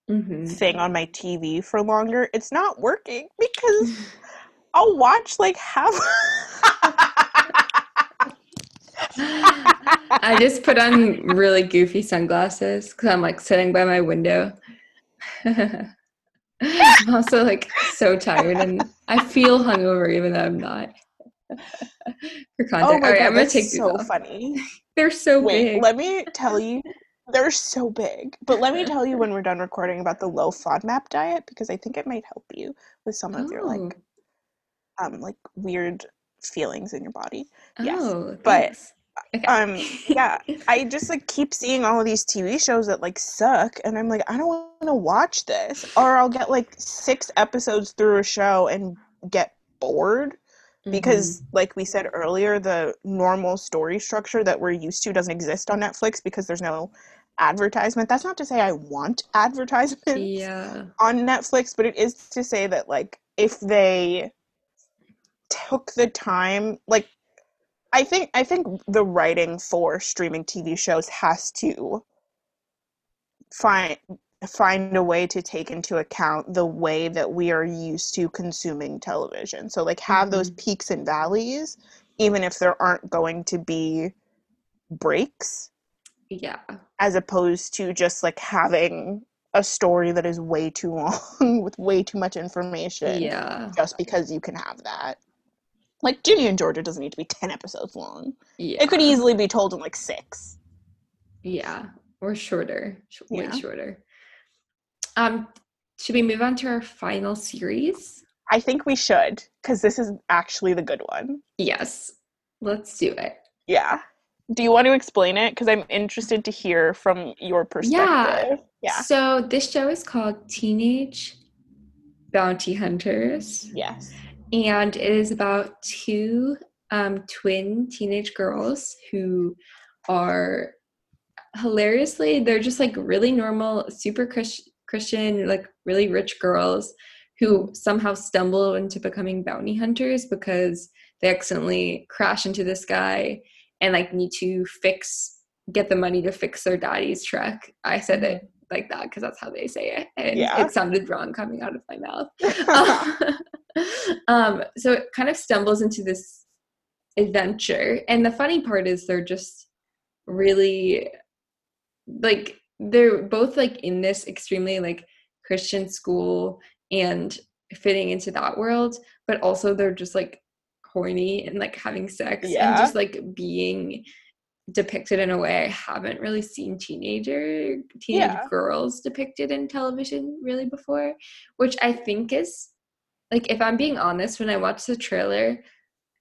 hmm thing on my TV for longer, it's not working because I'll watch like half. I just put on really goofy sunglasses because I'm like sitting by my window. I'm also like so tired and I feel hungover even though I'm not. For context, oh my All right, god, I'm gonna take these so off. funny. They're so Wait, big. let me tell you, they're so big. But let me tell you when we're done recording about the low FODMAP diet because I think it might help you with some of your Oh. like um like weird feelings in your body. yes, oh, but. Okay. Um, yeah, I just like keep seeing all of these TV shows that like suck, and I'm like, I don't want to watch this, or I'll get like six episodes through a show and get bored because like we said earlier the normal story structure that we're used to doesn't exist on netflix because there's no advertisement that's not to say i want advertisement Mhm. yeah. on netflix but it is to say that like if they took the time like i think i think the writing for streaming tv shows has to find find a way to take into account the way that we are used to consuming television. So like have those mm-hmm. peaks and valleys even if there aren't going to be breaks Yeah. as opposed to just like having a story that is way too long with way too much information Yeah. just because you can have that. Like Ginny and Georgia doesn't need to be 10 episodes long. Yeah. It could easily be told in like 6. Yeah. Or shorter. Sh- Way Yeah. shorter. Um, should we move on to our final series? I think we should cuz this is actually the good one. Yes. Let's do it. Yeah. Do you want to explain it? Because I'm interested to hear from your perspective. Yeah. yeah. So this show is called Teenage Bounty Hunters. Yes. and it is about two um, twin teenage girls who are hilariously they're just like really normal super Chris- christian like really rich girls who somehow stumble into becoming bounty hunters because they accidentally crash into this guy and like need to fix get the money to fix their daddy's truck i said it like that because that's how they say it and Yeah. it sounded wrong coming out of my mouth um, so it kind of stumbles into this adventure. And the funny part is they're just really like they're both like in this extremely like Christian school and fitting into that world, but also they're just like horny and like having sex and just like being depicted in a way I haven't really seen teenager teenage Yeah. girls depicted in television really before, which I think is like if I'm being honest, when I watched the trailer,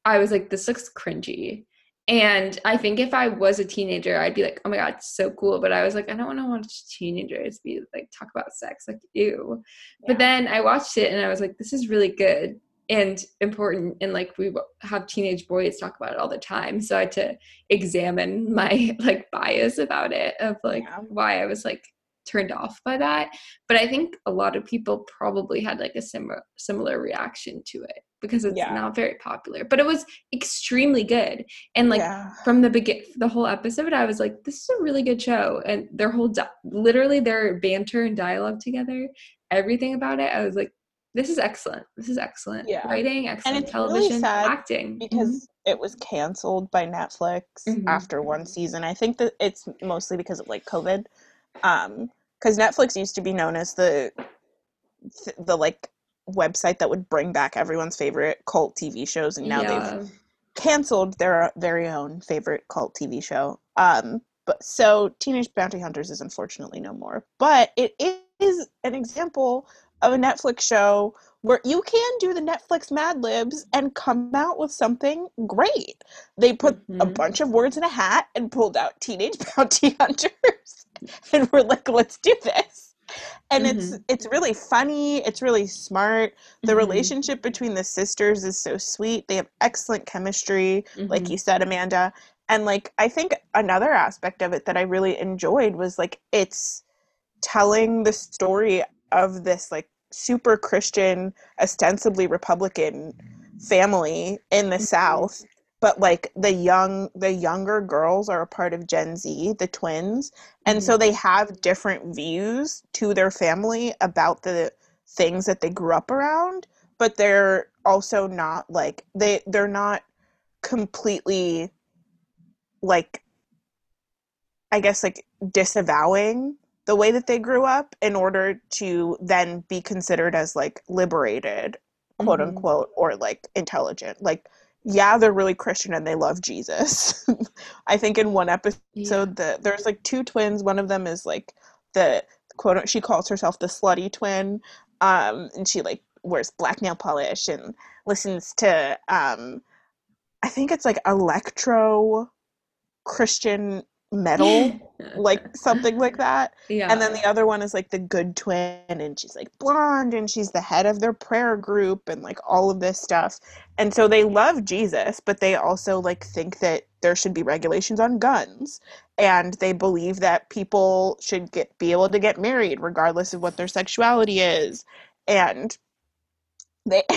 I was like, this looks cringy. And I think if I was a teenager, I'd be like, oh my god, it's so cool. But I was like, I don't want to watch teenagers be like talk about sex, like ew. But then I watched it and I was like, this is really good and important. And like we have teenage boys talk about it all the time, so I had to examine my like bias about it of like Yeah. why I was like turned off by that. But I think a lot of people probably had like a similar similar reaction to it because it's Yeah. not very popular. But it was extremely good. And like yeah. from the begin the whole episode I was like this is a really good show and their whole di- literally their banter and dialogue together everything about it I was like this is excellent. This is excellent. Yeah. Writing, excellent it's really television, sad acting. because it was canceled by Netflix Mhm. after one season. I think that it's mostly because of like COVID. Um cuz Netflix used to be known as the th- the like website that would bring back everyone's favorite cult TV shows and now yeah. they've canceled their very own favorite cult TV show. Um but so Teenage Bounty Hunters is unfortunately no more. But it is an example of a Netflix show where you can do the Netflix Mad Libs and come out with something great. They put a Mhm. bunch of words in a hat and pulled out Teenage Bounty Hunters and we're like, let's do this. And it's it's really funny, it's really smart. The Mhm. relationship between the sisters is so sweet. They have excellent chemistry, like Mhm. you said, Amanda. And like I think another aspect of it that I really enjoyed was like it's telling the story of this like super Christian, ostensibly Republican family in the Mhm. South. But like the young the younger girls are a part of Gen Z, the twins. And so they have different views to their family about the things that they grew up around, but they're also not like they they're not completely like I guess like disavowing the way that they grew up in order to then be considered as like liberated, quote Mhm. unquote, or like intelligent. Like, yeah, they're really Christian and they love Jesus. I think in one episode, Yeah. the there's like two twins. One of them is like the quote. She calls herself the slutty twin, um, and she like wears black nail polish and listens to um, I think it's like electro Christian metal, like something like that. yeah. And then the other one is like the good twin, and she's like blonde, and she's the head of their prayer group, and like all of this stuff. And so they love Jesus, but they also like think that there should be regulations on guns, and they believe that people should get be able to get married regardless of what their sexuality is. And they,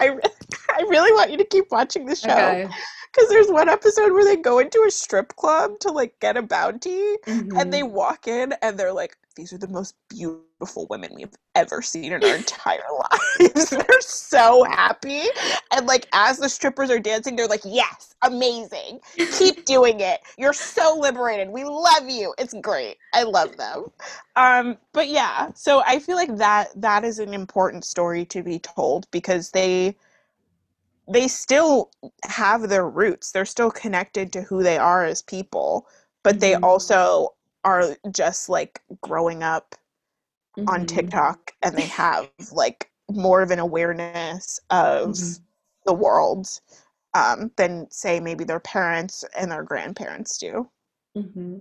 I, I really want you to keep watching the show okay. Because there's one episode where they go into a strip club to like get a bounty and Mhm. they walk in and they're like these are the most beautiful women we've ever seen in our entire lives. They're so happy and like as the strippers are dancing they're like yes amazing. Keep doing it. You're so liberated. We love you. It's great. I love them. Um but yeah so i feel like that that is an important story to be told because they they still have their roots they're still connected to who they are as people but they Mhm. also are just like growing up on Mhm. TikTok and they have like more of an awareness of Mhm. the world um, than say maybe their parents and their grandparents do. hmm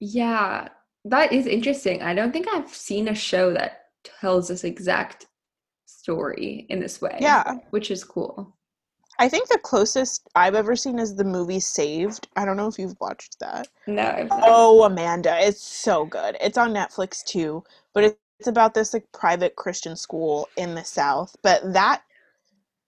Yeah, that is interesting. I don't think I've seen a show that tells this exact story in this way. Yeah. which is cool. I think the closest I've ever seen is the movie Saved. I don't know if you've watched that. No, I've not. Oh, Amanda, it's so good. It's on Netflix too, but it's about this like private Christian school in the South. But that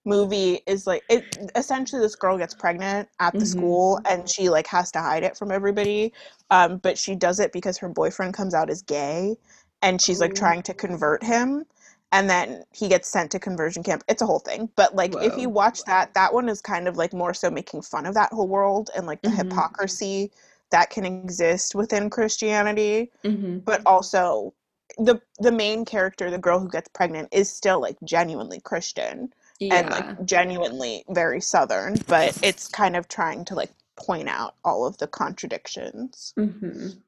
movie is like it essentially this girl gets pregnant at the Mhm. school and she like has to hide it from everybody. Um, but she does it because her boyfriend comes out as gay and she's like Ooh. trying to convert him and then he gets sent to conversion camp. It's a whole thing. But like if you watch that, that one is kind of like more so making fun of that whole world and like the Mhm. hypocrisy that can exist within Christianity, hmm but also the the main character, the girl who gets pregnant, is still like genuinely Christian Yeah. and like genuinely very southern, but it's kind of trying to like point out all of the contradictions. hmm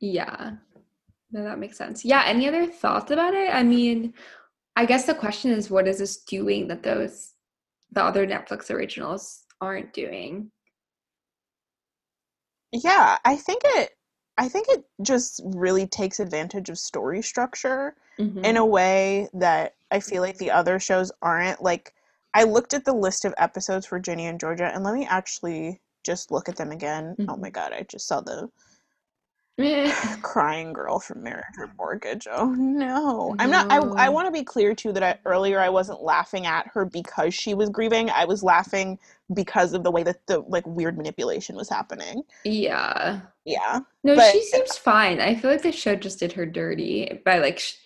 Yeah. No, that makes sense. Yeah. Any other thoughts about it? I mean, I guess the question is, what is this doing that those the other Netflix originals aren't doing? Yeah, I think it I think it just really takes advantage of story structure Mhm. in a way that I feel like the other shows aren't. Like, I looked at the list of episodes for Ginny and Georgia, and let me actually just look at them again. Oh my Mhm. god, I just saw the crying girl from Marriage or Mortgage. Oh no. I'm not I I want to be clear too that I, earlier I wasn't laughing at her because she was grieving. I was laughing because of the way that the like weird manipulation was happening. yeah. Yeah. No, But- she seems fine. I feel like the show just did her dirty by like, sh-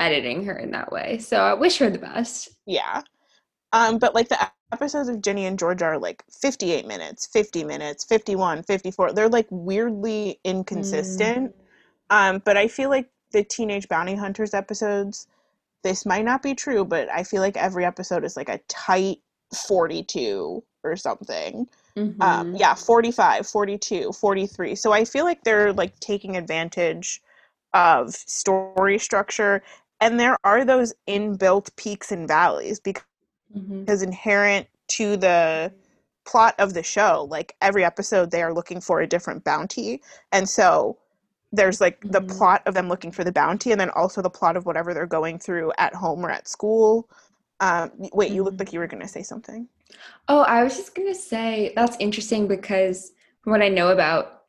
editing her in that way. So I wish her the best. Yeah. Um, but like the episodes of Ginny and Georgia are like 58 minutes, 50 minutes, 51, 54. They're like weirdly inconsistent. Mm. Um, but I feel like the Teenage Bounty Hunters episodes, this might not be true, but I feel like every episode is like a tight 42 or something. Mm-hmm. Um, yeah, 45, 42, 43. So I feel like they're like taking advantage of story structure. And there are those inbuilt peaks and valleys because, mm-hmm. because inherent to the plot of the show, like every episode, they are looking for a different bounty. And so there's like mm-hmm. the plot of them looking for the bounty and then also the plot of whatever they're going through at home or at school. Um, wait, you looked mm-hmm. like you were going to say something. Oh, I was just gonna say that's interesting because from what I know about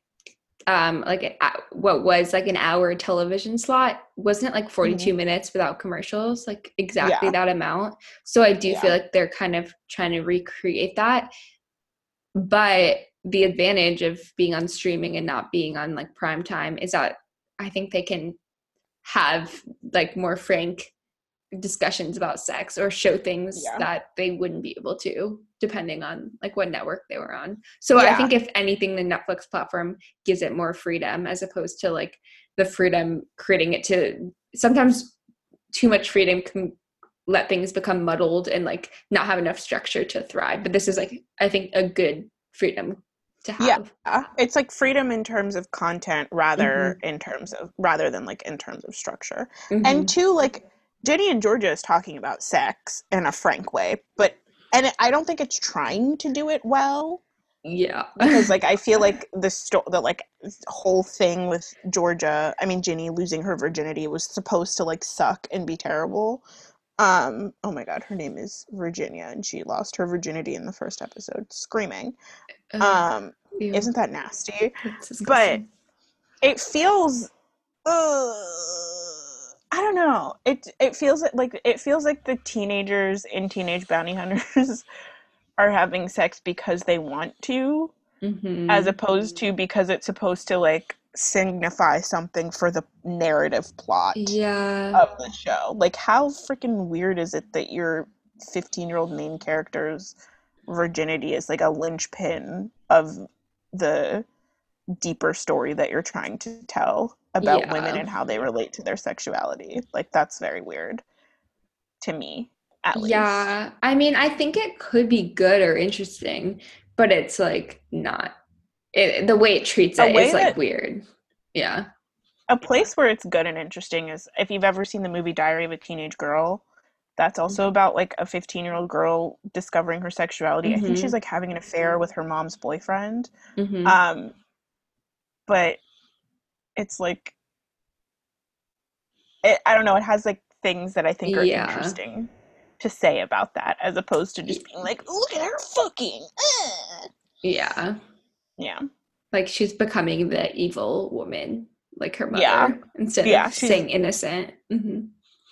um like what was like an hour television slot wasn't it like 42 mm-hmm. minutes without commercials like exactly yeah. that amount so i do yeah. feel like they're kind of trying to recreate that but the advantage of being on streaming and not being on like prime time is that i think they can have like more frank discussions about sex or show things yeah. that they wouldn't be able to depending on like what network they were on. So yeah. I think if anything the Netflix platform gives it more freedom as opposed to like the freedom creating it to sometimes too much freedom can let things become muddled and like not have enough structure to thrive. But this is like I think a good freedom to have. Yeah. It's like freedom in terms of content rather mm-hmm. in terms of rather than like in terms of structure. Mm-hmm. And two like Ginny and Georgia is talking about sex in a frank way, but and I don't think it's trying to do it well. Yeah, because like I feel like the sto- the like whole thing with Georgia, I mean Ginny losing her virginity was supposed to like suck and be terrible. Um, oh my god, her name is Virginia, and she lost her virginity in the first episode, screaming. Um, Ew. isn't that nasty? But it feels. Uh, I don't know. It it feels like it feels like the teenagers in Teenage Bounty Hunters are having sex because they want to, mm-hmm. as opposed to because it's supposed to like signify something for the narrative plot yeah. of the show. Like, how freaking weird is it that your 15 year old main character's virginity is like a linchpin of the deeper story that you're trying to tell? about yeah. women and how they relate to their sexuality. Like that's very weird to me, at least. Yeah. I mean, I think it could be good or interesting, but it's like not it, the way it treats it is like weird. Yeah. A place where it's good and interesting is if you've ever seen the movie Diary of a Teenage Girl, that's also mm-hmm. about like a 15 year old girl discovering her sexuality. Mm-hmm. I think she's mm-hmm. like having an affair with her mom's boyfriend. Mm-hmm. Um, but it's like it, I don't know. It has like things that I think are yeah. interesting to say about that, as opposed to just being like, "Look at her fucking." Uh. Yeah. Yeah. Like she's becoming the evil woman, like her mother, yeah. instead yeah, of staying innocent. Mm-hmm.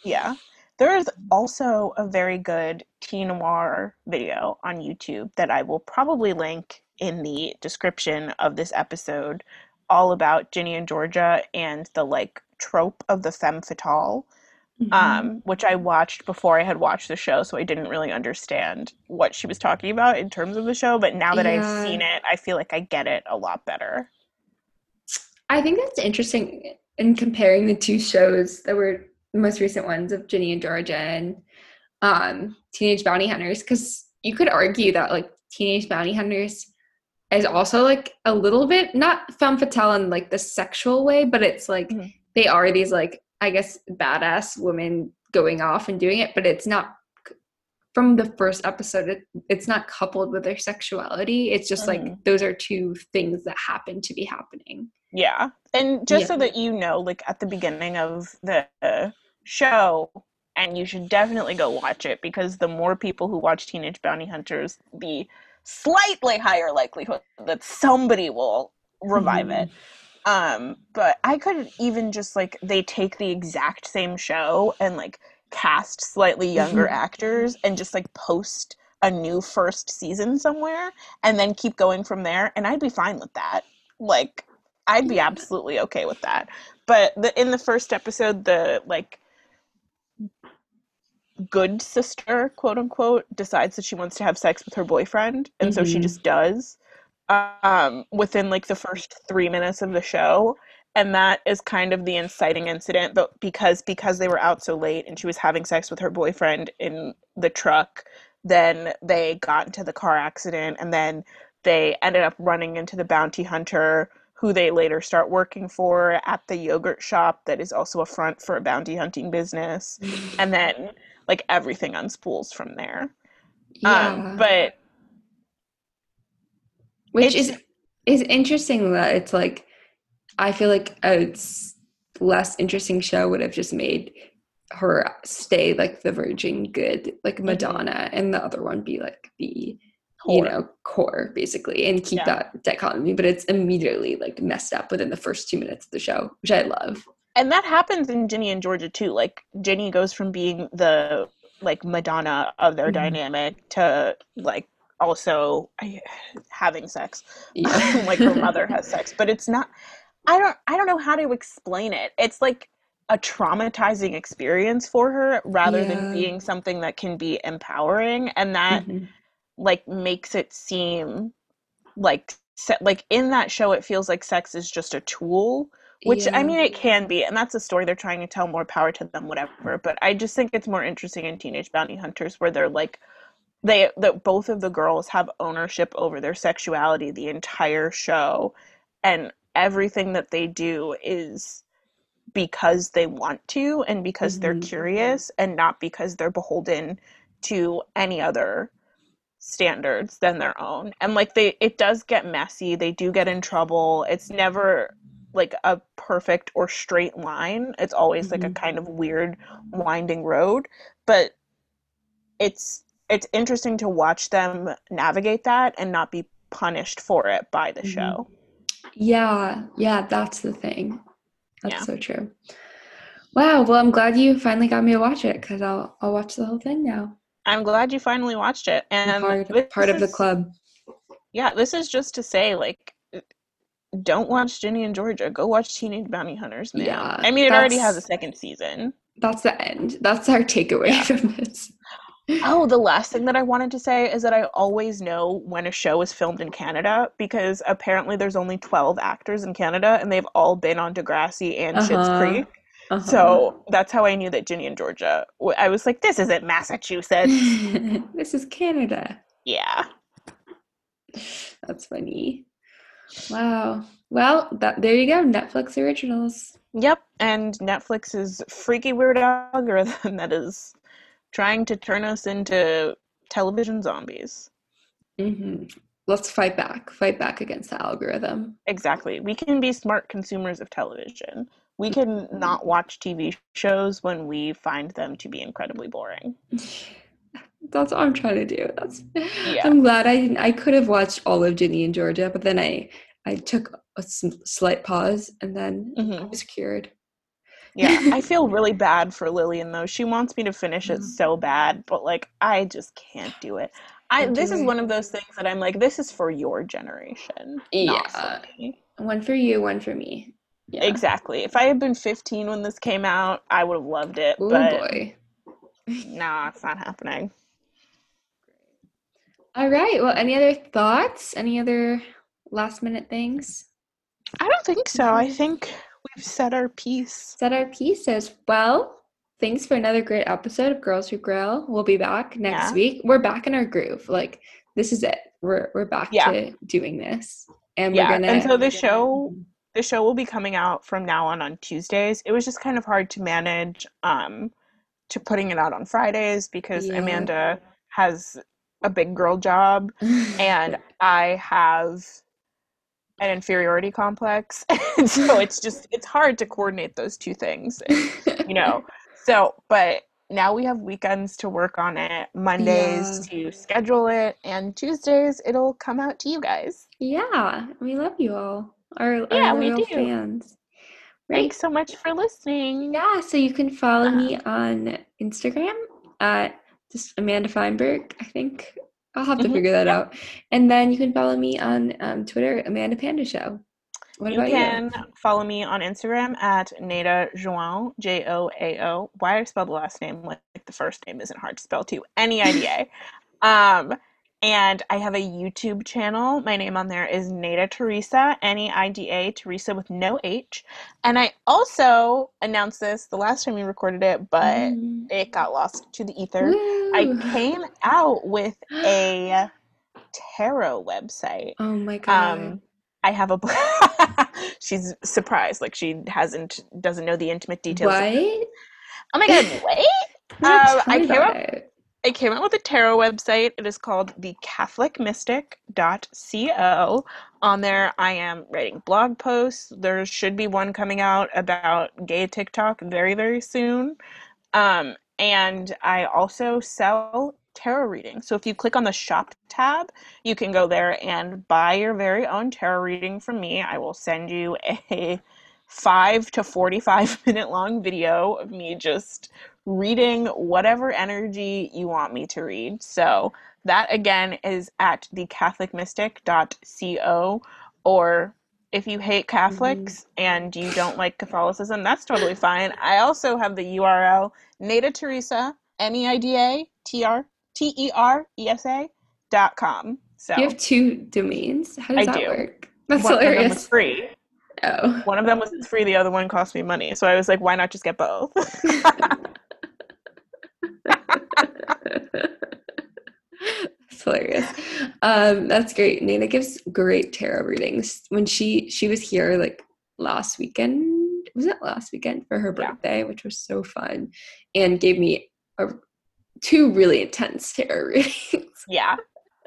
Yeah. There is also a very good teen noir video on YouTube that I will probably link in the description of this episode all about Ginny and Georgia and the like trope of the femme fatale, mm-hmm. um, which I watched before I had watched the show, so I didn't really understand what she was talking about in terms of the show. But now that yeah. I've seen it, I feel like I get it a lot better. I think that's interesting in comparing the two shows that were the most recent ones of Ginny and Georgia and um, Teenage Bounty Hunters, because you could argue that like Teenage Bounty Hunters is also like a little bit not femme fatale in like the sexual way, but it's like mm-hmm. they are these like I guess badass women going off and doing it, but it's not from the first episode it, it's not coupled with their sexuality it's just mm-hmm. like those are two things that happen to be happening yeah and just yeah. so that you know like at the beginning of the show and you should definitely go watch it because the more people who watch teenage bounty hunters the slightly higher likelihood that somebody will revive mm. it. Um, but I could even just like they take the exact same show and like cast slightly younger mm-hmm. actors and just like post a new first season somewhere and then keep going from there and I'd be fine with that. Like I'd be absolutely okay with that. But the in the first episode the like good sister, quote unquote, decides that she wants to have sex with her boyfriend, and mm-hmm. so she mm-hmm. just does um, within like the first three minutes of the show. And that is kind of the inciting incident, but because because they were out so late and she was having sex with her boyfriend in the truck, then they got into the car accident, and then they ended up running into the bounty hunter who they later start working for at the yogurt shop that is also a front for a bounty hunting business and then like everything unspools from there yeah. Um, but which is is interesting that it's like i feel like a less interesting show would have just made her stay like the virgin good like mm-hmm. madonna and the other one be like the core. you know core basically and keep yeah. that dichotomy but it's immediately like messed up within the first two minutes of the show which i love and that happens in ginny and georgia too like ginny goes from being the like madonna of their mm-hmm. dynamic to like also having sex yeah. like her mother has sex but it's not i don't i don't know how to explain it it's like a traumatizing experience for her rather yeah. than being something that can be empowering and that mm-hmm like makes it seem like like in that show it feels like sex is just a tool which yeah. i mean it can be and that's a story they're trying to tell more power to them whatever but i just think it's more interesting in teenage bounty hunters where they're like they that both of the girls have ownership over their sexuality the entire show and everything that they do is because they want to and because mm-hmm. they're curious and not because they're beholden to any other standards than their own and like they it does get messy they do get in trouble it's never like a perfect or straight line it's always mm-hmm. like a mm-hmm. kind of weird winding road but it's it's interesting to watch them navigate that and not be punished for it by the mm-hmm. show yeah yeah that's the thing that's yeah. so true wow well i'm glad you finally got me to watch it because i'll i'll watch the whole thing now I'm glad you finally watched it. And part, part of the club. Yeah, this is just to say, like, don't watch Ginny and Georgia. Go watch Teenage Bounty Hunters. Man. Yeah, I mean, it already has a second season. That's the end. That's our takeaway yeah. from this. Oh, the last thing that I wanted to say is that I always know when a show is filmed in Canada because apparently there's only 12 actors in Canada and they've all been on Degrassi and uh-huh. Schitt's Creek. Uh-huh. So that's how I knew that Ginny and Georgia. I was like, this isn't Massachusetts. this is Canada. Yeah. That's funny. Wow. Well, that there you go. Netflix originals. Yep, and Netflix's freaky weird algorithm that is trying to turn us into television zombies. Mm-hmm. Let's fight back. Fight back against the algorithm. Exactly. We can be smart consumers of television we can not watch TV shows when we find them to be incredibly boring. That's what I'm trying to do. That's yeah. I'm glad I I could have watched all of Ginny and Georgia, but then I I took a slight pause and then mm-hmm. I was cured. Yeah, I feel really bad for Lillian though. She wants me to finish it so bad, but like I just can't do it. I this is one of those things that I'm like, this is for your generation. Yeah. One for you, one for me. Yeah. Exactly. If I had been 15 when this came out, I would have loved it. Oh boy. nah, it's not happening. All right. Well, any other thoughts? Any other last minute things? I don't think so. I think we've said our piece. Said our pieces. Well, thanks for another great episode of Girls Who Grill. We'll be back next yeah. week. We're back in our groove. Like this is it. We're we're back yeah. to doing this. And we're yeah. gonna And so the show the show will be coming out from now on on Tuesdays. It was just kind of hard to manage um, to putting it out on Fridays because yeah. Amanda has a big girl job and I have an inferiority complex. and so it's just it's hard to coordinate those two things, you know. So, but now we have weekends to work on it, Mondays yeah. to schedule it, and Tuesdays it'll come out to you guys. Yeah, we love you all our, yeah, our we do. fans. Right? Thanks so much for listening. Yeah, so you can follow uh, me on Instagram at just Amanda Feinberg, I think. I'll have to mm-hmm. figure that out. And then you can follow me on um, Twitter, Amanda Panda Show. What you can you? follow me on Instagram at Neida Joao, J O A O. Why I spelled the last name like the first name isn't hard to spell too. N E I D A. Um, and I have a YouTube channel. My name on there is Neida Teresa, N E I D A, Teresa with no H. And I also announced this the last time we recorded it, but Mm. it got lost to the ether. Woo. I came out with a tarot website. Oh my god. Um, I have a. She's surprised, like she hasn't doesn't know the intimate details. what? Oh my god! Wait, Um, I came it. I came out with a tarot website. It is called the CatholicMystic.co. On there, I am writing blog posts. There should be one coming out about gay TikTok very, very soon. Um, and I also sell tarot readings. So if you click on the shop tab, you can go there and buy your very own tarot reading from me. I will send you a 5 to 45 minute long video of me just reading whatever energy you want me to read. So that again is at thecatholicmystic.co or if you hate Catholics mm-hmm. and you don't like Catholicism, that's totally fine. I also have the URL Neida Teresa, N E I D A T R T E R E S A dot com. So You have two domains. How does I that do. work? That's one of them was free. Oh. One of them was free, the other one cost me money. So I was like, why not just get both? That's hilarious. Um, that's great. Nina gives great tarot readings. When she she was here like last weekend, was it last weekend for her Yeah. birthday, which was so fun, and gave me a, two really intense tarot readings, yeah.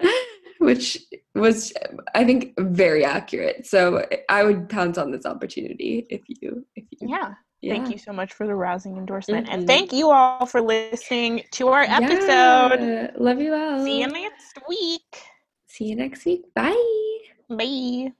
which was I think very accurate. So I would pounce on this opportunity if you if you Yeah. yeah. Thank you so much for the rousing endorsement. Mhm. And thank you all for listening to our episode. Yeah. Love you all. See you next week. See you next week. Bye. Bye.